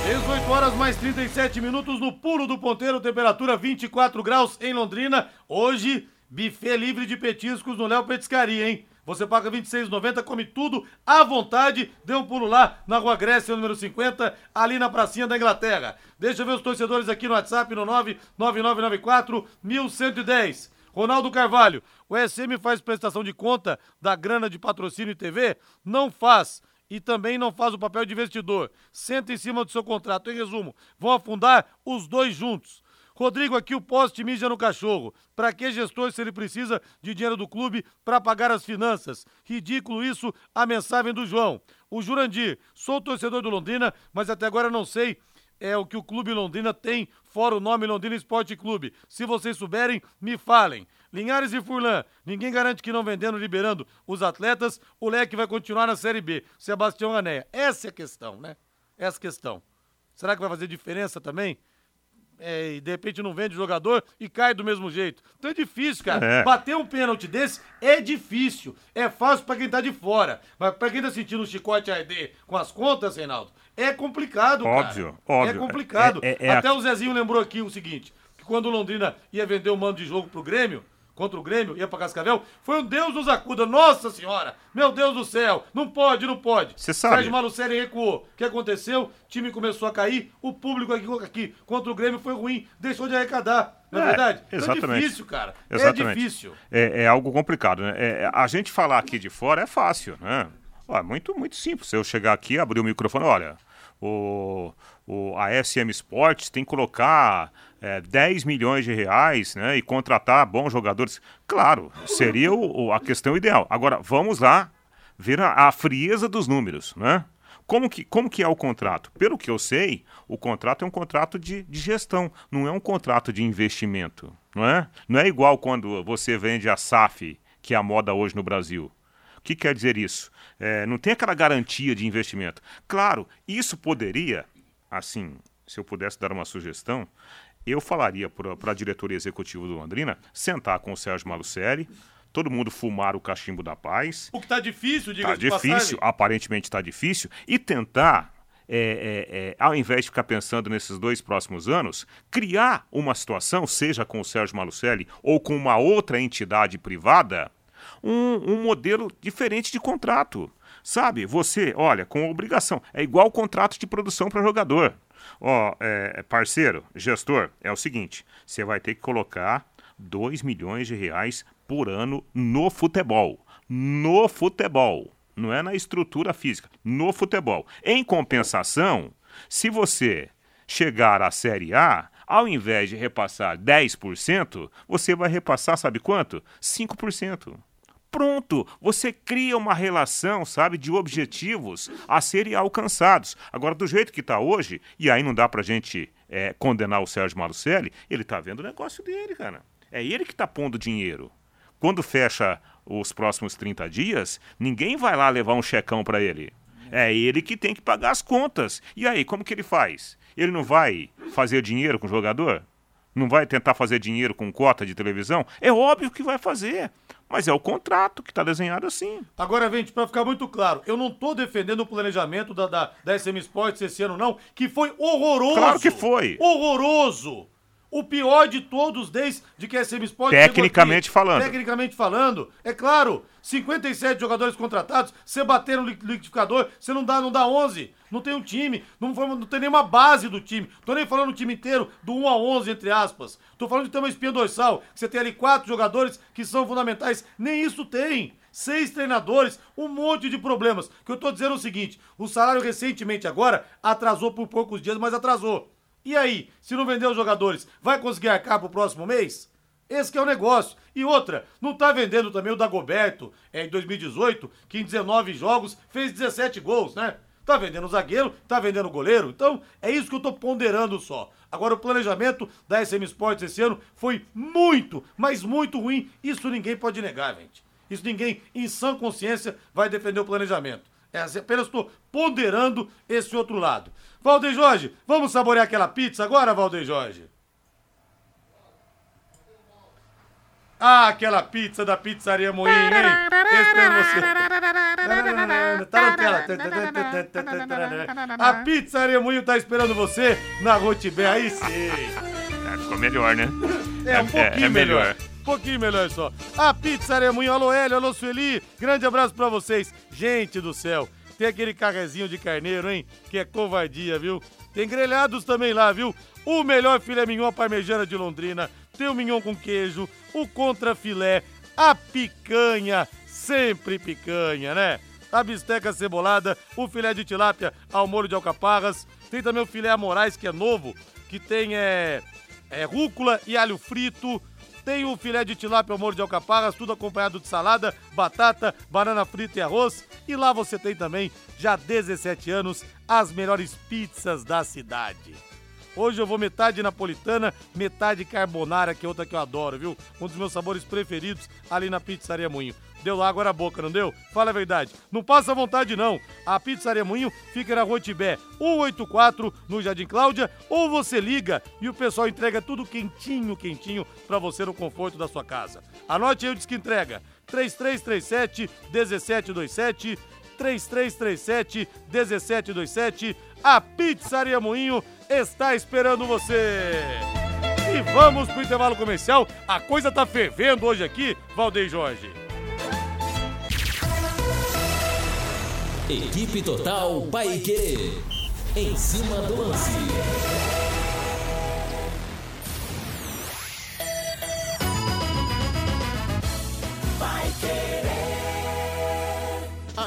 18 horas mais 37 minutos no pulo do ponteiro, temperatura 24 graus em Londrina. Hoje, buffet livre de petiscos no Léo Petiscaria, hein? Você paga R$ 26,90, come tudo à vontade. Dê um pulo lá na Rua Grécia, número 50, ali na pracinha da Inglaterra. Deixa eu ver os torcedores aqui no WhatsApp, no 99994 1110. Ronaldo Carvalho, o SM faz prestação de conta da grana de patrocínio e TV? Não faz e também não faz o papel de investidor. Senta em cima do seu contrato. Em resumo, vão afundar os dois juntos. Rodrigo, aqui o poste mija no cachorro. Para que gestor se ele precisa de dinheiro do clube para pagar as finanças? Ridículo isso, a mensagem do João. O Jurandir, sou torcedor do Londrina, mas até agora não sei é o que o Clube Londrina tem, fora o nome Londrina Esporte Clube. Se vocês souberem, me falem. Linhares e Furlan, ninguém garante que não vendendo, liberando os atletas, o leque vai continuar na Série B. Sebastião Anéia. Essa é a questão, né? Essa questão. Será que vai fazer diferença também? É, e de repente não vende o jogador e cai do mesmo jeito. Então é difícil, cara. É. Bater um pênalti desse é difícil. É fácil pra quem tá de fora. Mas pra quem tá sentindo um chicote AD com as contas, Reinaldo, é complicado, Óbvio, cara. óbvio. É complicado. É- é- é Até a- o Zezinho lembrou aqui o seguinte: que quando o Londrina ia vender o mando de jogo pro Grêmio, contra o Grêmio, ia pra Cascavel, foi um Deus nos acuda. Nossa senhora! Meu Deus do céu! Não pode, não pode. Você sabe. Sérgio Malucelli recuou. O que aconteceu? O time começou a cair, o público aqui, aqui contra o Grêmio foi ruim, deixou de arrecadar. Não é, É, verdade? exatamente. É difícil, cara. Exatamente. É difícil. É, é algo complicado, né? É, a gente falar aqui de fora é fácil, né? Ó, é muito, muito simples. Se eu chegar aqui, abrir o microfone, olha, o, o, a SM Sports tem que colocar é, 10 milhões de reais né, e contratar bons jogadores. Claro, seria o- o- a questão ideal. Agora, vamos lá ver a, a frieza dos números, né? Como que, como que é o contrato? Pelo que eu sei, o contrato é um contrato de, de gestão, não é um contrato de investimento, não é? Não é igual quando você vende a SAF, que é a moda hoje no Brasil. O que quer dizer isso? É, não tem aquela garantia de investimento. Claro, isso poderia, assim, se eu pudesse dar uma sugestão, eu falaria para a diretoria executiva do Londrina sentar com o Sérgio Malucelli, todo mundo fumar o cachimbo da paz, O que tá difícil, diga Tá de difícil, aparentemente tá difícil, e tentar, é, é, é, ao invés de ficar pensando nesses dois próximos anos, criar uma situação, seja com o Sérgio Malucelli ou com uma outra entidade privada, um, um modelo diferente de contrato. Sabe, você, olha, com obrigação, é igual contrato de produção para jogador. Ó, é, parceiro, gestor, é o seguinte: você vai ter que colocar 2 milhões de reais por ano no futebol. No futebol. Não é na estrutura física, no futebol. Em compensação, se você chegar à Série A, ao invés de repassar 10%, você vai repassar, sabe quanto? 5%. Pronto, você cria uma relação, sabe, de objetivos a serem alcançados. Agora, do jeito que está hoje, e aí não dá pra gente é, condenar o Sérgio Malucelli, ele tá vendo o negócio dele, cara. É ele que tá pondo dinheiro. Quando fecha os próximos 30 dias, ninguém vai lá levar um checão para ele. É ele que tem que pagar as contas. E aí, como que ele faz? Ele não vai fazer dinheiro com o jogador? Não vai tentar fazer dinheiro com cota de televisão? É óbvio que vai fazer. Mas é o contrato que está desenhado assim. Agora, gente, pra ficar muito claro, eu não tô defendendo o planejamento da, da, da SM Sports esse ano, não, que foi horroroso. Claro que foi. Horroroso. O pior de todos desde que a SM Sports Tecnicamente aqui. falando. Tecnicamente falando, é claro, 57 jogadores contratados, você bater no li- liquidificador, você não dá, não dá 11. Não tem um time, não, não tem nenhuma base do time. Tô nem falando do time inteiro, do 1 a 11, entre aspas. Tô falando de ter uma espinha dorsal, que você tem ali quatro jogadores que são fundamentais. Nem isso tem. Seis treinadores, um monte de problemas. O que eu tô dizendo é o seguinte: o salário recentemente agora atrasou por poucos dias, mas atrasou. E aí, se não vender os jogadores, vai conseguir arcar pro próximo mês? Esse é o negócio. E outra, não tá vendendo também o Dagoberto é, em 2018, que em 19 jogos fez 17 gols, né? Tá vendendo o zagueiro, tá vendendo o goleiro. Então, é isso que eu tô ponderando só. Agora, o planejamento da SM Sports esse ano foi muito, mas muito ruim. Isso ninguém pode negar, gente. Isso ninguém, em sã consciência, vai defender o planejamento. É, apenas estou ponderando esse outro lado. Valdeir Jorge, vamos saborear aquela pizza agora, Valdeir Jorge? Ah, aquela pizza da pizzaria Moinho, hein? Espero você. Tá na tela. A pizzaria Moinho tá esperando você na Rotibé, aí sim. É, ficou melhor, né? É um pouquinho melhor. Um pouquinho melhor só. A Pizzaria Moinho, alô Hélio, alô Sueli, grande abraço pra vocês. Gente do céu, tem aquele carrezinho de carneiro, hein? Que é covardia, viu? Tem grelhados também lá, viu? O melhor filé mignon parmegiana de Londrina, tem o mignon com queijo, o contra filé, a picanha, sempre picanha, né? A bisteca cebolada, o filé de tilápia ao molho de alcaparras, tem também o filé a Moraes, que é novo, que tem é, é rúcula e alho frito, tem o filé de tilápia molho de alcaparras, tudo acompanhado de salada, batata, banana frita e arroz. E lá você tem também, já há 17 anos, as melhores pizzas da cidade. Hoje eu vou metade napolitana, metade carbonara, que é outra que eu adoro, viu? Um dos meus sabores preferidos ali na Pizzaria Moinho. Deu lá agora a boca, não deu? Fala a verdade. Não passa vontade, não. A Pizzaria Moinho fica na Rua Tibé 184, no Jardim Cláudia, ou você liga e o pessoal entrega tudo quentinho, quentinho, pra você no conforto da sua casa. Anote aí o disque entrega. 3337 1727 3337 1727. A Pizzaria Moinho está esperando você. E vamos pro intervalo comercial. A coisa tá fervendo hoje aqui, Valdeir Jorge. Equipe Total Paique. Em cima do lance.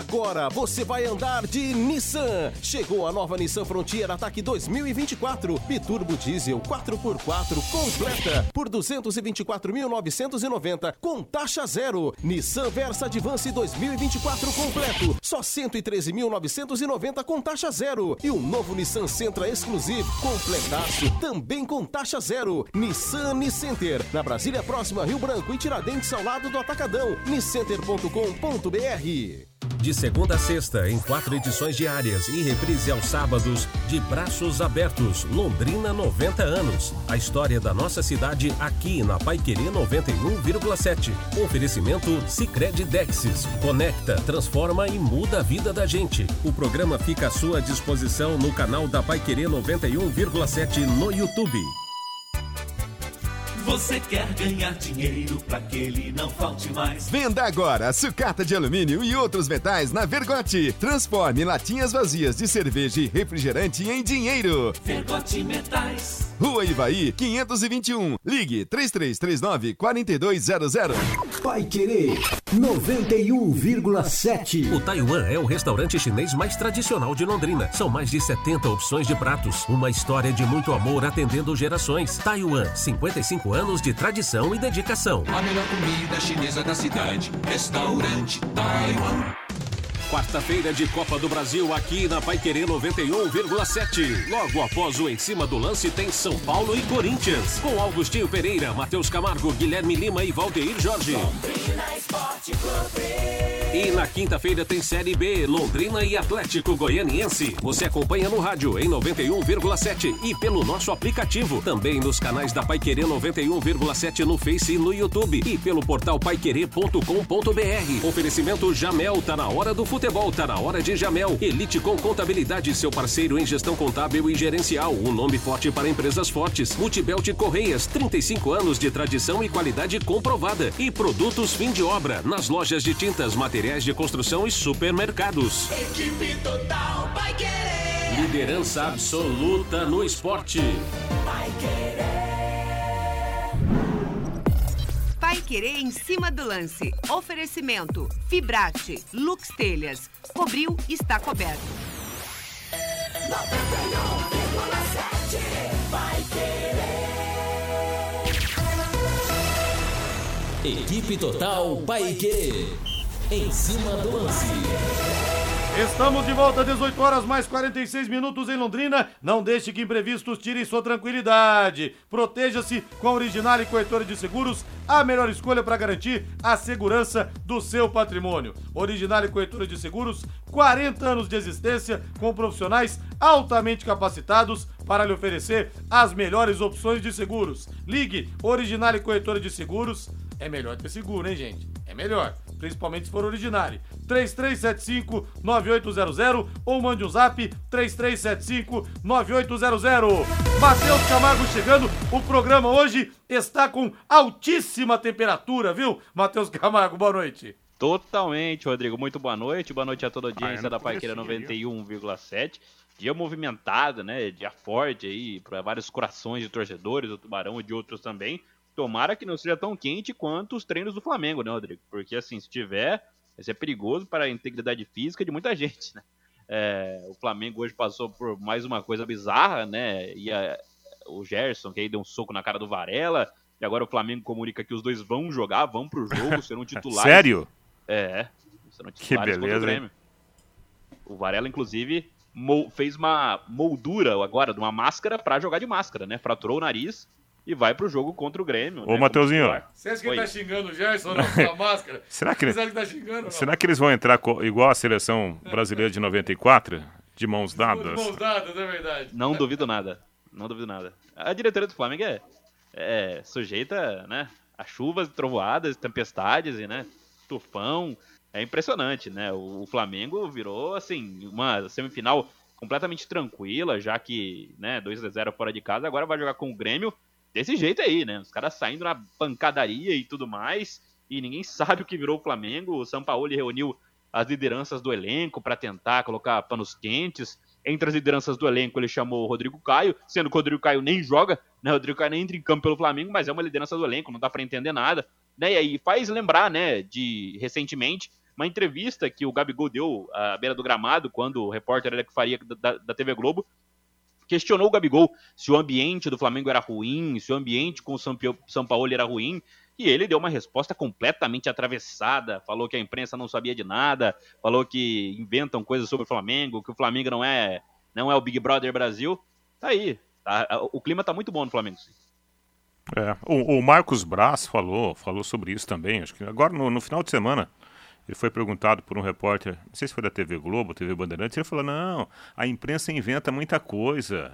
Agora você vai andar de Nissan. Chegou a nova Nissan Frontier Ataque 2024. Biturbo Diesel 4x4 completa por 224.990 com taxa zero. Nissan Versa Advance 2024 completo, só 113.990 com taxa zero. E o novo Nissan Sentra Exclusive completaço, também com taxa zero. Nissan Nicenter, na Brasília Próxima, Rio Branco e Tiradentes ao lado do Atacadão. Nicenter.com.br De segunda a sexta, em quatro edições diárias e reprise aos sábados, de braços abertos, Londrina 90 anos. A história da nossa cidade aqui na Paiquerê 91,7. Oferecimento Sicredi Dexis. Conecta, transforma e muda a vida da gente. O programa fica à sua disposição no canal da Paiquerê 91,7 no YouTube. Você quer ganhar dinheiro pra que ele não falte mais? Venda agora sucata de alumínio e outros metais na Vergote. Transforme latinhas vazias de cerveja e refrigerante em dinheiro. Vergote Metais. Rua Ivaí, 521. Ligue 3339 4200. Vai Querer 91,7. O Taiwan é o restaurante chinês mais tradicional de Londrina. São mais de 70 opções de pratos. Uma história de muito amor atendendo gerações. Taiwan, 55 anos de tradição e dedicação. A melhor comida chinesa da cidade. Restaurante Taiwan. Quarta-feira de Copa do Brasil aqui na Paiquerê 91,7. Logo após o Em Cima do Lance tem São Paulo e Corinthians. Com Augustinho Pereira, Matheus Camargo, Guilherme Lima e Valdeir Jorge. E na quinta-feira tem Série B, Londrina e Atlético Goianiense. Você acompanha no rádio em 91,7 e pelo nosso aplicativo. Também nos canais da Paiquerê 91,7 no Face e no YouTube. E pelo portal paiquerê.com.br. Oferecimento Jamel, tá na hora do futebol, tá na hora de Jamel. Elite com Contabilidade, seu parceiro em gestão contábil e gerencial. Um nome forte para empresas fortes. Multibelt Correias, 35 anos de tradição e qualidade comprovada. E produtos fim de obra, nas lojas de tintas, materiais de construção e supermercados. Equipe Total vai querer. Liderança absoluta no esporte. Vai querer. Vai querer em cima do lance. Oferecimento: Fibrate, Lux Telhas. Cobriu, está coberto. 91,7 vai querer. Equipe Total Paique. Em cima do lance. Estamos de volta, 18 horas mais 46 minutos em Londrina. Não deixe que imprevistos tirem sua tranquilidade. Proteja-se com a Original e Corretora de Seguros, a melhor escolha para garantir a segurança do seu patrimônio. Original e Corretora de Seguros, 40 anos de existência com profissionais altamente capacitados para lhe oferecer as melhores opções de seguros. Ligue Original e Corretora de Seguros. É melhor ter seguro, hein, gente? É melhor, principalmente se for originário. 3375-9800 ou mande um zap 3375-9800. Matheus Camargo chegando, o programa hoje está com altíssima temperatura, viu? Matheus Camargo, boa noite. Totalmente, Rodrigo. Muito boa noite. Boa noite a toda a audiência Ah, eu não da Paiqueira conhecia. 91,7. Dia movimentado, né? Dia forte aí para vários corações de torcedores do Tubarão e de outros também. Tomara que não seja tão quente quanto os treinos do Flamengo, né, Rodrigo? Porque assim, se tiver, vai ser perigoso para a integridade física de muita gente, né? É, o Flamengo hoje passou por mais uma coisa bizarra, né? E a- o Gerson, que aí deu um soco na cara do Varela. E agora o Flamengo comunica que os dois vão jogar, vão pro jogo, serão titulares. Sério? É, serão Que titulares contra o beleza, hein? Grêmio. O Varela, inclusive, fez uma moldura agora de uma máscara pra jogar de máscara, né? Fraturou o nariz e vai pro jogo contra o Grêmio. Ô, né, Mateuzinho. como titular. Você acha que Oi. ele tá xingando o Gerson não, com a máscara? Será que, Você acha que tá xingando não? será que eles vão entrar co- igual a seleção brasileira de 94? De mãos De dadas? mãos dadas, é verdade. Não duvido nada. Não duvido nada. A diretoria do Flamengo é, é sujeita, né? A chuvas, trovoadas, tempestades e, né? Tufão. É impressionante, né? O, o Flamengo virou, assim, uma semifinal completamente tranquila, já que, né, 2 a 0 fora de casa, agora vai jogar com o Grêmio desse jeito aí, né? Os caras saindo na pancadaria e tudo mais, e ninguém sabe o que virou o Flamengo. O São Paulo reuniu as lideranças do elenco para tentar colocar panos quentes. Entre as lideranças do elenco, ele chamou o Rodrigo Caio, sendo que o Rodrigo Caio nem joga, né? O Rodrigo Caio nem entra em campo pelo Flamengo, mas é uma liderança do elenco, não dá para entender nada. Né? E aí faz lembrar, né, de recentemente, uma entrevista que o Gabigol deu à beira do gramado, quando o repórter Alex Faria da, da TV Globo questionou o Gabigol se o ambiente do Flamengo era ruim, se o ambiente com o São Paulo era ruim, e ele deu uma resposta completamente atravessada, falou que a imprensa não sabia de nada, falou que inventam coisas sobre o Flamengo, que o Flamengo não é, não é o Big Brother Brasil. Tá aí, tá, o clima tá muito bom no Flamengo. Sim. É, o, o, Marcos Braz falou, falou sobre isso também, acho que agora no, no final de semana, ele foi perguntado por um repórter, não sei se foi da TV Globo, TV Bandeirantes, ele falou: não, a imprensa inventa muita coisa.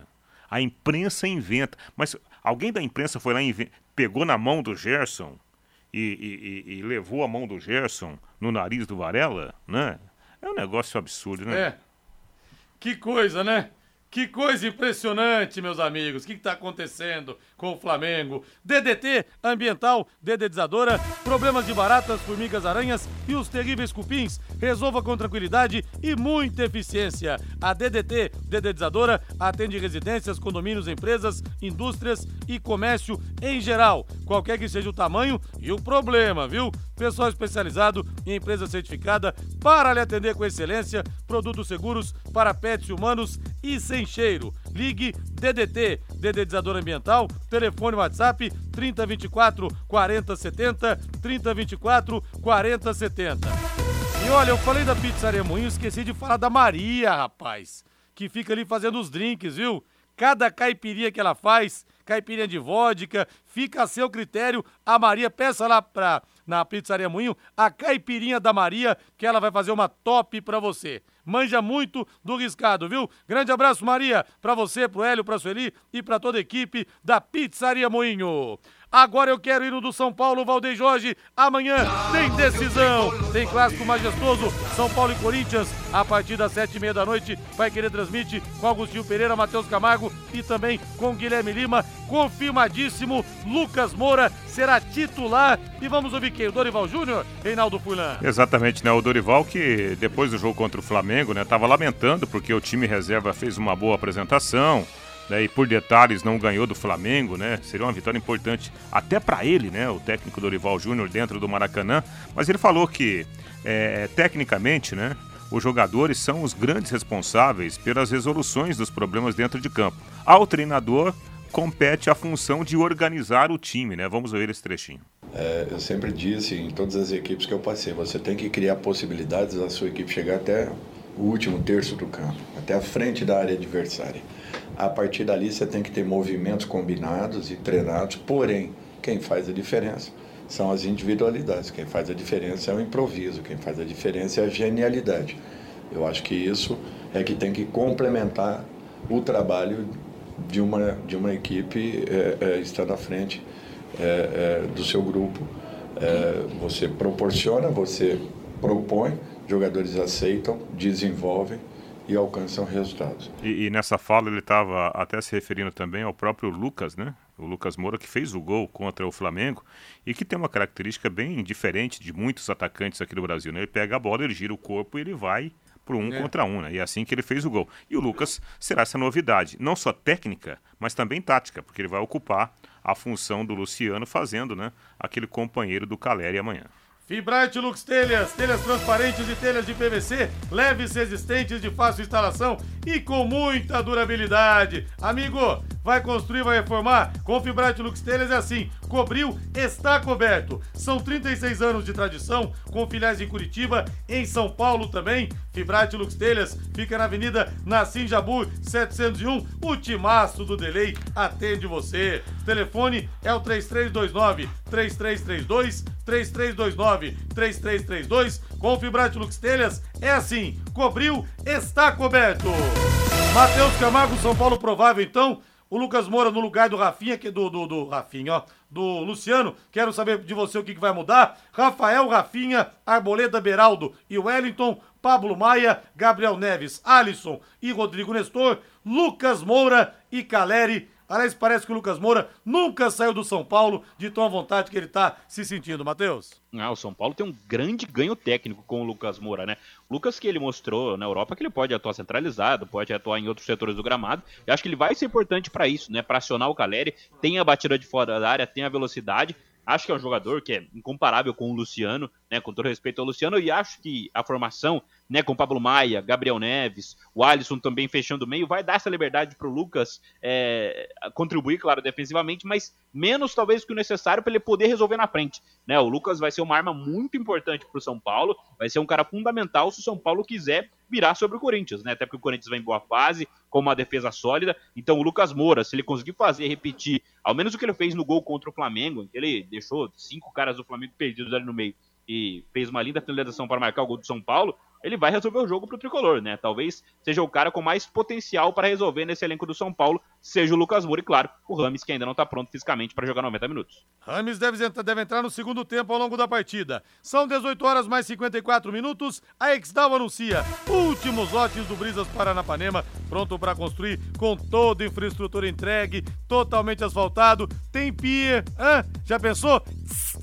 A imprensa inventa. Mas alguém da imprensa foi lá e pegou na mão do Gerson e, e, e, levou a mão do Gerson no nariz do Varela, né? É um negócio absurdo, né? É. Que coisa, né? Que coisa impressionante, meus amigos. O que está acontecendo com o Flamengo? DDT ambiental, dedetizadora, problemas de baratas, formigas, aranhas e os terríveis cupins. Resolva com tranquilidade e muita eficiência. A DDT dedetizadora atende residências, condomínios, empresas, indústrias e comércio em geral, qualquer que seja o tamanho e o problema, viu? Pessoal especializado em empresa certificada para lhe atender com excelência, produtos seguros para pets humanos e sem cheiro. Ligue DDT, dedetizador ambiental, telefone WhatsApp 3024 4070, 3024 4070. E olha, eu falei da pizzaria Moinho, esqueci de falar da Maria, rapaz, que fica ali fazendo os drinks, viu? Cada caipirinha que ela faz, caipirinha de vodka, fica a seu critério. A Maria, peça lá pra, na Pizzaria Moinho a caipirinha da Maria, que ela vai fazer uma top pra você. Manja muito do riscado, viu? Grande abraço, Maria, pra você, pro Hélio, pra Sueli e pra toda a equipe da Pizzaria Moinho. Agora eu quero ir no do São Paulo, Valdeir Jorge. Amanhã tem decisão. Tem clássico majestoso, São Paulo e Corinthians. A partir das sete e meia da noite, vai querer transmite com Agostinho Pereira, Matheus Camargo e também com Guilherme Lima. Confirmadíssimo, Lucas Moura será titular. E vamos ouvir quem? O Dorival Júnior, Reinaldo Fulan. Exatamente, né? O Dorival que depois do jogo contra o Flamengo, né? Tava lamentando porque o time reserva fez uma boa apresentação né, e por detalhes não ganhou do Flamengo, né? Seria uma vitória importante até para ele, né? O técnico Dorival Júnior dentro do Maracanã. Mas ele falou que é, tecnicamente, né? Os jogadores são os grandes responsáveis pelas resoluções dos problemas dentro de campo. Ao treinador compete a função de organizar o time, né? Vamos ouvir esse trechinho. É, eu sempre disse em todas as equipes que eu passei, você tem que criar possibilidades da sua equipe chegar até o último terço do campo, até a frente da área adversária. A partir dali você tem que ter movimentos combinados e treinados, porém, quem faz a diferença são as individualidades. Quem faz a diferença é o improviso, quem faz a diferença é a genialidade. Eu acho que isso é que tem que complementar o trabalho de uma, de uma equipe é, é, estando à frente é, é do seu grupo. É, você proporciona, você propõe, jogadores aceitam, desenvolvem e alcançam resultados. E, e nessa fala ele estava até se referindo também ao próprio Lucas, né? O Lucas Moura que fez o gol contra o Flamengo e que tem uma característica bem diferente de muitos atacantes aqui do Brasil, né? Ele pega a bola, ele gira o corpo e ele vai por um é. contra um, né? E é assim que ele fez o gol. E o Lucas será essa novidade, não só técnica, mas também tática, porque ele vai ocupar a função do Luciano fazendo, né, aquele companheiro do Caleri amanhã. Fibrate Lux Telhas, telhas transparentes e telhas de PVC, leves, resistentes, de fácil instalação e com muita durabilidade. Amigo, vai construir, vai reformar? Com Fibrate Lux Telhas é assim, cobriu, está coberto. São 36 anos de tradição, com filiais em Curitiba, em São Paulo também. Fibrate Lux Telhas fica na Avenida Nassim Jabu 701. O timaço do Delay atende você. O telefone é o 3329 3332 3329 3332 com Fibrate Lux Telhas é assim, cobriu, está coberto. Matheus Camargo, São Paulo provável então. O Lucas Moura no lugar do Rafinha, que do, do, do Rafinha, ó, do Luciano. Quero saber de você o que, que vai mudar. Rafael, Rafinha, Arboleda, Beraldo e Wellington, Pablo Maia, Gabriel Neves, Alisson e Rodrigo Nestor, Lucas Moura e Caleri Aliás, parece que o Lucas Moura nunca saiu do São Paulo de tão à vontade que ele tá se sentindo, Matheus. Ah, o São Paulo tem um grande ganho técnico com o Lucas Moura, né? O Lucas que ele mostrou na Europa que ele pode atuar centralizado, pode atuar em outros setores do gramado. E acho que ele vai ser importante para isso, né? Para acionar o Caleri, tem a batida de fora da área, tem a velocidade. Acho que é um jogador que é incomparável com o Luciano, né? Com todo respeito ao Luciano, e acho que a formação, né, com Pablo Maia, Gabriel Neves, o Alisson também fechando o meio, vai dar essa liberdade pro Lucas é, contribuir, claro, defensivamente, mas menos talvez que o necessário para ele poder resolver na frente. Né? O Lucas vai ser uma arma muito importante pro São Paulo, vai ser um cara fundamental se o São Paulo quiser virar sobre o Corinthians, né? Até porque o Corinthians vai em boa fase, com uma defesa sólida. Então o Lucas Moura, se ele conseguir fazer, repetir, ao menos o que ele fez no gol contra o Flamengo, ele deixou cinco caras do Flamengo perdidos ali no meio e fez uma linda finalização para marcar o gol do São Paulo, ele vai resolver o jogo pro tricolor, né? Talvez seja o cara com mais potencial para resolver nesse elenco do São Paulo, seja o Lucas Moura e, claro, o Rames, que ainda não tá pronto fisicamente para jogar 90 minutos. Rames deve, deve entrar no segundo tempo ao longo da partida. São 18 horas mais 54 minutos. A Exdal anuncia últimos lotes do Brisas Paranapanema, pronto para construir com toda a infraestrutura entregue, totalmente asfaltado. Tem pia, hã? Já pensou?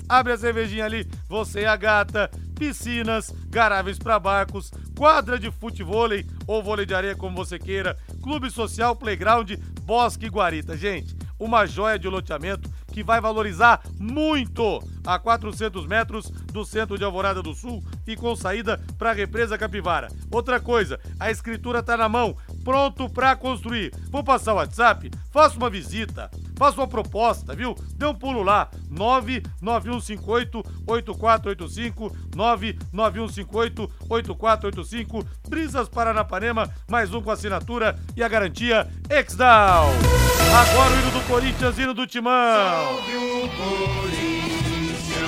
Abre a cervejinha ali, você e a gata. Piscinas, garáveis para barcos, quadra de futevôlei ou vôlei de areia, como você queira, clube social, playground, bosque e guarita. Gente, uma joia de loteamento que vai valorizar muito a 400 metros do centro de Alvorada do Sul e com saída para a represa Capivara. Outra coisa, a escritura tá na mão, pronto para construir. Vou passar o WhatsApp, faça uma visita, faça uma proposta, viu? Dê um pulo lá, 99158-8485, 99158-8485, Brisas Paranapanema, mais um com assinatura e a garantia Exdal. Agora o hino do Corinthians, hino do Timão.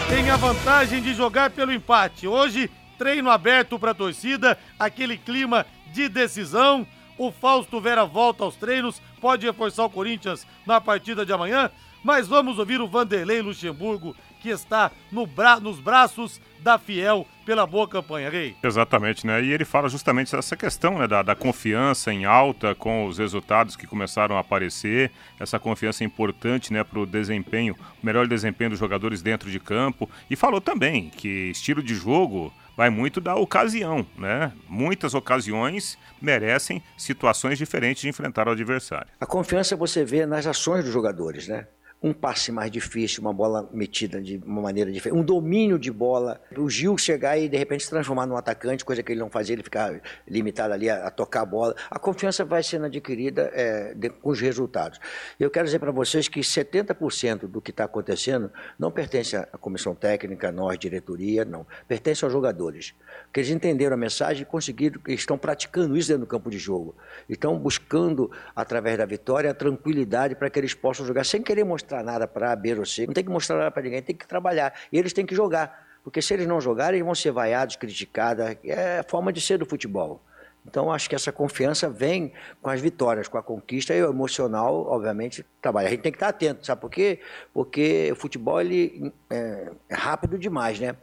Tem a vantagem de jogar pelo empate. Hoje, treino aberto para a torcida, aquele clima de decisão. O Fausto Vera volta aos treinos, pode reforçar o Corinthians na partida de amanhã. Mas vamos ouvir o Vanderlei Luxemburgo, que está no bra nos braços da Fiel pela boa campanha, Rei. Exatamente, né? E ele fala justamente dessa questão né, da, da, confiança em alta com os resultados que começaram a aparecer, essa confiança importante né, para o desempenho, melhor desempenho dos jogadores dentro de campo. E falou também que estilo de jogo vai muito da ocasião, né? Muitas ocasiões merecem situações diferentes de enfrentar o adversário. A confiança você vê nas ações dos jogadores, né? Um passe mais difícil, uma bola metida de uma maneira diferente, um domínio de bola, o Gil chegar e de repente se transformar num atacante, coisa que ele não fazia, ele ficar limitado ali a, a tocar a bola. A confiança vai sendo adquirida é, de, com os resultados. Eu quero dizer para vocês que 70% do que está acontecendo não pertence à comissão técnica, nós, diretoria, não. Pertence aos jogadores. Porque eles entenderam a mensagem e conseguiram, estão praticando isso dentro do campo de jogo. Estão buscando, através da vitória, a tranquilidade para que eles possam jogar sem querer mostrar nada para A, B ou C. Não tem que mostrar nada para ninguém, tem que trabalhar. E eles têm que jogar. Porque se eles não jogarem, eles vão ser vaiados, criticados. É a forma de ser do futebol. Então, acho que essa confiança vem com as vitórias, com a conquista e o emocional, obviamente, trabalha. A gente tem que estar atento, sabe por quê? Porque o futebol ele é, é rápido demais, né?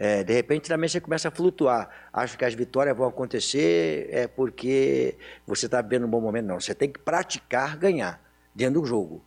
É, de repente também você começa a flutuar. Acho que as vitórias vão acontecer é porque você está vivendo um bom momento. Não, você tem que praticar ganhar dentro do jogo.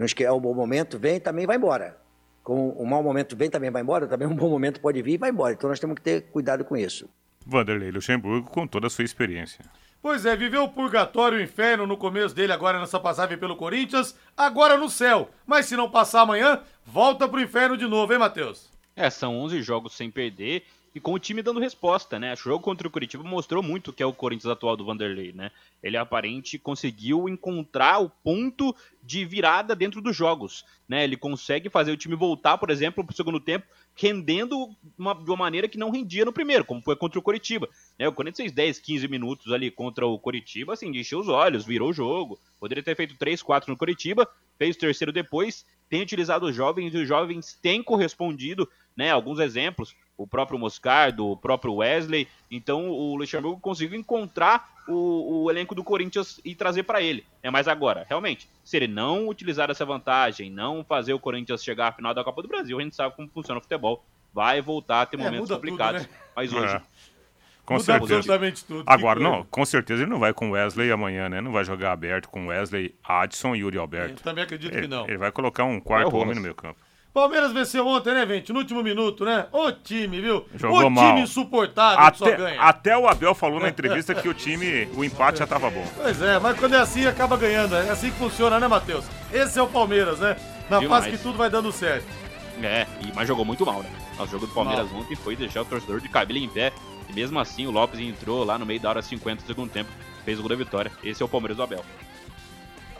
Não esquece, é um bom momento, vem também vai embora. Com um mau momento vem também vai embora, também um bom momento pode vir e vai embora. Então nós temos que ter cuidado com isso. Vanderlei Luxemburgo com toda a sua experiência. Pois é, viveu o purgatório e o inferno no começo dele agora nessa passagem pelo Corinthians, agora no céu. Mas se não passar amanhã, volta pro inferno de novo, hein, Matheus? É, são 11 jogos sem perder e com o time dando resposta, né? O jogo contra o Curitiba mostrou muito que é o Corinthians atual do Vanderlei, né? Ele aparente conseguiu encontrar o ponto de virada dentro dos jogos, né? Ele consegue fazer o time voltar, por exemplo, para o segundo tempo, rendendo uma, de uma maneira que não rendia no primeiro, como foi contra o Coritiba. Né? O Corinthians fez 10, 15 minutos ali contra o Coritiba, assim, de encher os olhos, virou o jogo. Poderia ter feito 3, 4 no Coritiba, fez o terceiro depois, tem utilizado os jovens e os jovens têm correspondido, né? Alguns exemplos, o próprio Moscardo, o próprio Wesley. Então o Luxemburgo conseguiu encontrar o, o elenco do Corinthians e trazer para ele. É mais agora, realmente, se ele não utilizar essa vantagem, não fazer o Corinthians chegar à final da Copa do Brasil, a gente sabe como funciona o futebol. Vai voltar a ter É, momentos complicados. tudo, né? Mas hoje. É. Com Muda certeza. absolutamente tudo. Agora, Que não, coisa. com certeza ele não vai com Wesley amanhã, né? Não vai jogar aberto com Wesley, Adson e Yuri Alberto. Eu também acredito ele, que não. Ele vai colocar um É quarto Rojas. homem no meio campo. Palmeiras venceu ontem, né, gente? No último minuto, né? O time, viu? Jogou o mal. time insuportável que só Até, ganha. até o Abel falou na entrevista que o time, o empate já tava bom. Pois é, mas quando é assim, acaba ganhando. É assim que funciona, né, Matheus? Esse é o Palmeiras, né? Na Demais. fase que tudo vai dando certo. É, e, mas jogou muito mal, né? O jogo do Palmeiras Mal. ontem foi deixar o torcedor de cabelo em pé. E mesmo assim, o Lopes entrou lá no meio da hora 50 do segundo tempo, fez o gol da vitória. Esse é o Palmeiras do Abel.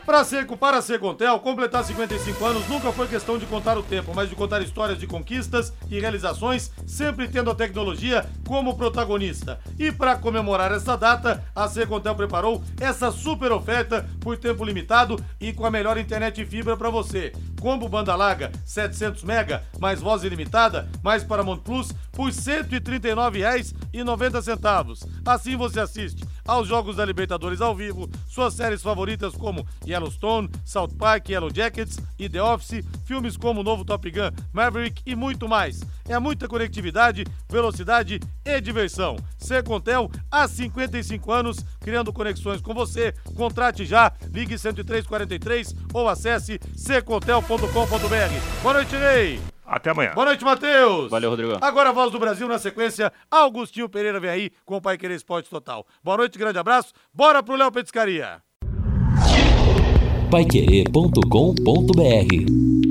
Pra ser, para Secontel, completar 55 anos nunca foi questão de contar o tempo, mas de contar histórias de conquistas e realizações, sempre tendo a tecnologia como protagonista. E para comemorar essa data, a Secontel preparou essa super oferta por tempo limitado e com a melhor internet e fibra para você. Combo banda larga 700 mega, mais voz ilimitada, mais Paramount Plus por R$ 139,90. Assim você assiste aos jogos da Libertadores ao vivo, suas séries favoritas como Yellowstone, South Park, Yellow Jackets e The Office, filmes como o novo Top Gun, Maverick e muito mais. É muita conectividade, velocidade e diversão. Secontel há 55 anos, criando conexões com você. Contrate já, ligue 10343 ou acesse secontel.com.br. Boa noite, Ney! Até amanhã. Boa noite, Matheus. Valeu, Rodrigo. Agora a voz do Brasil na sequência. Augustinho Pereira vem aí com o Pai Querer Esporte Total. Boa noite, grande abraço. Bora pro Léo Petiscaria. Paiquerê.com.br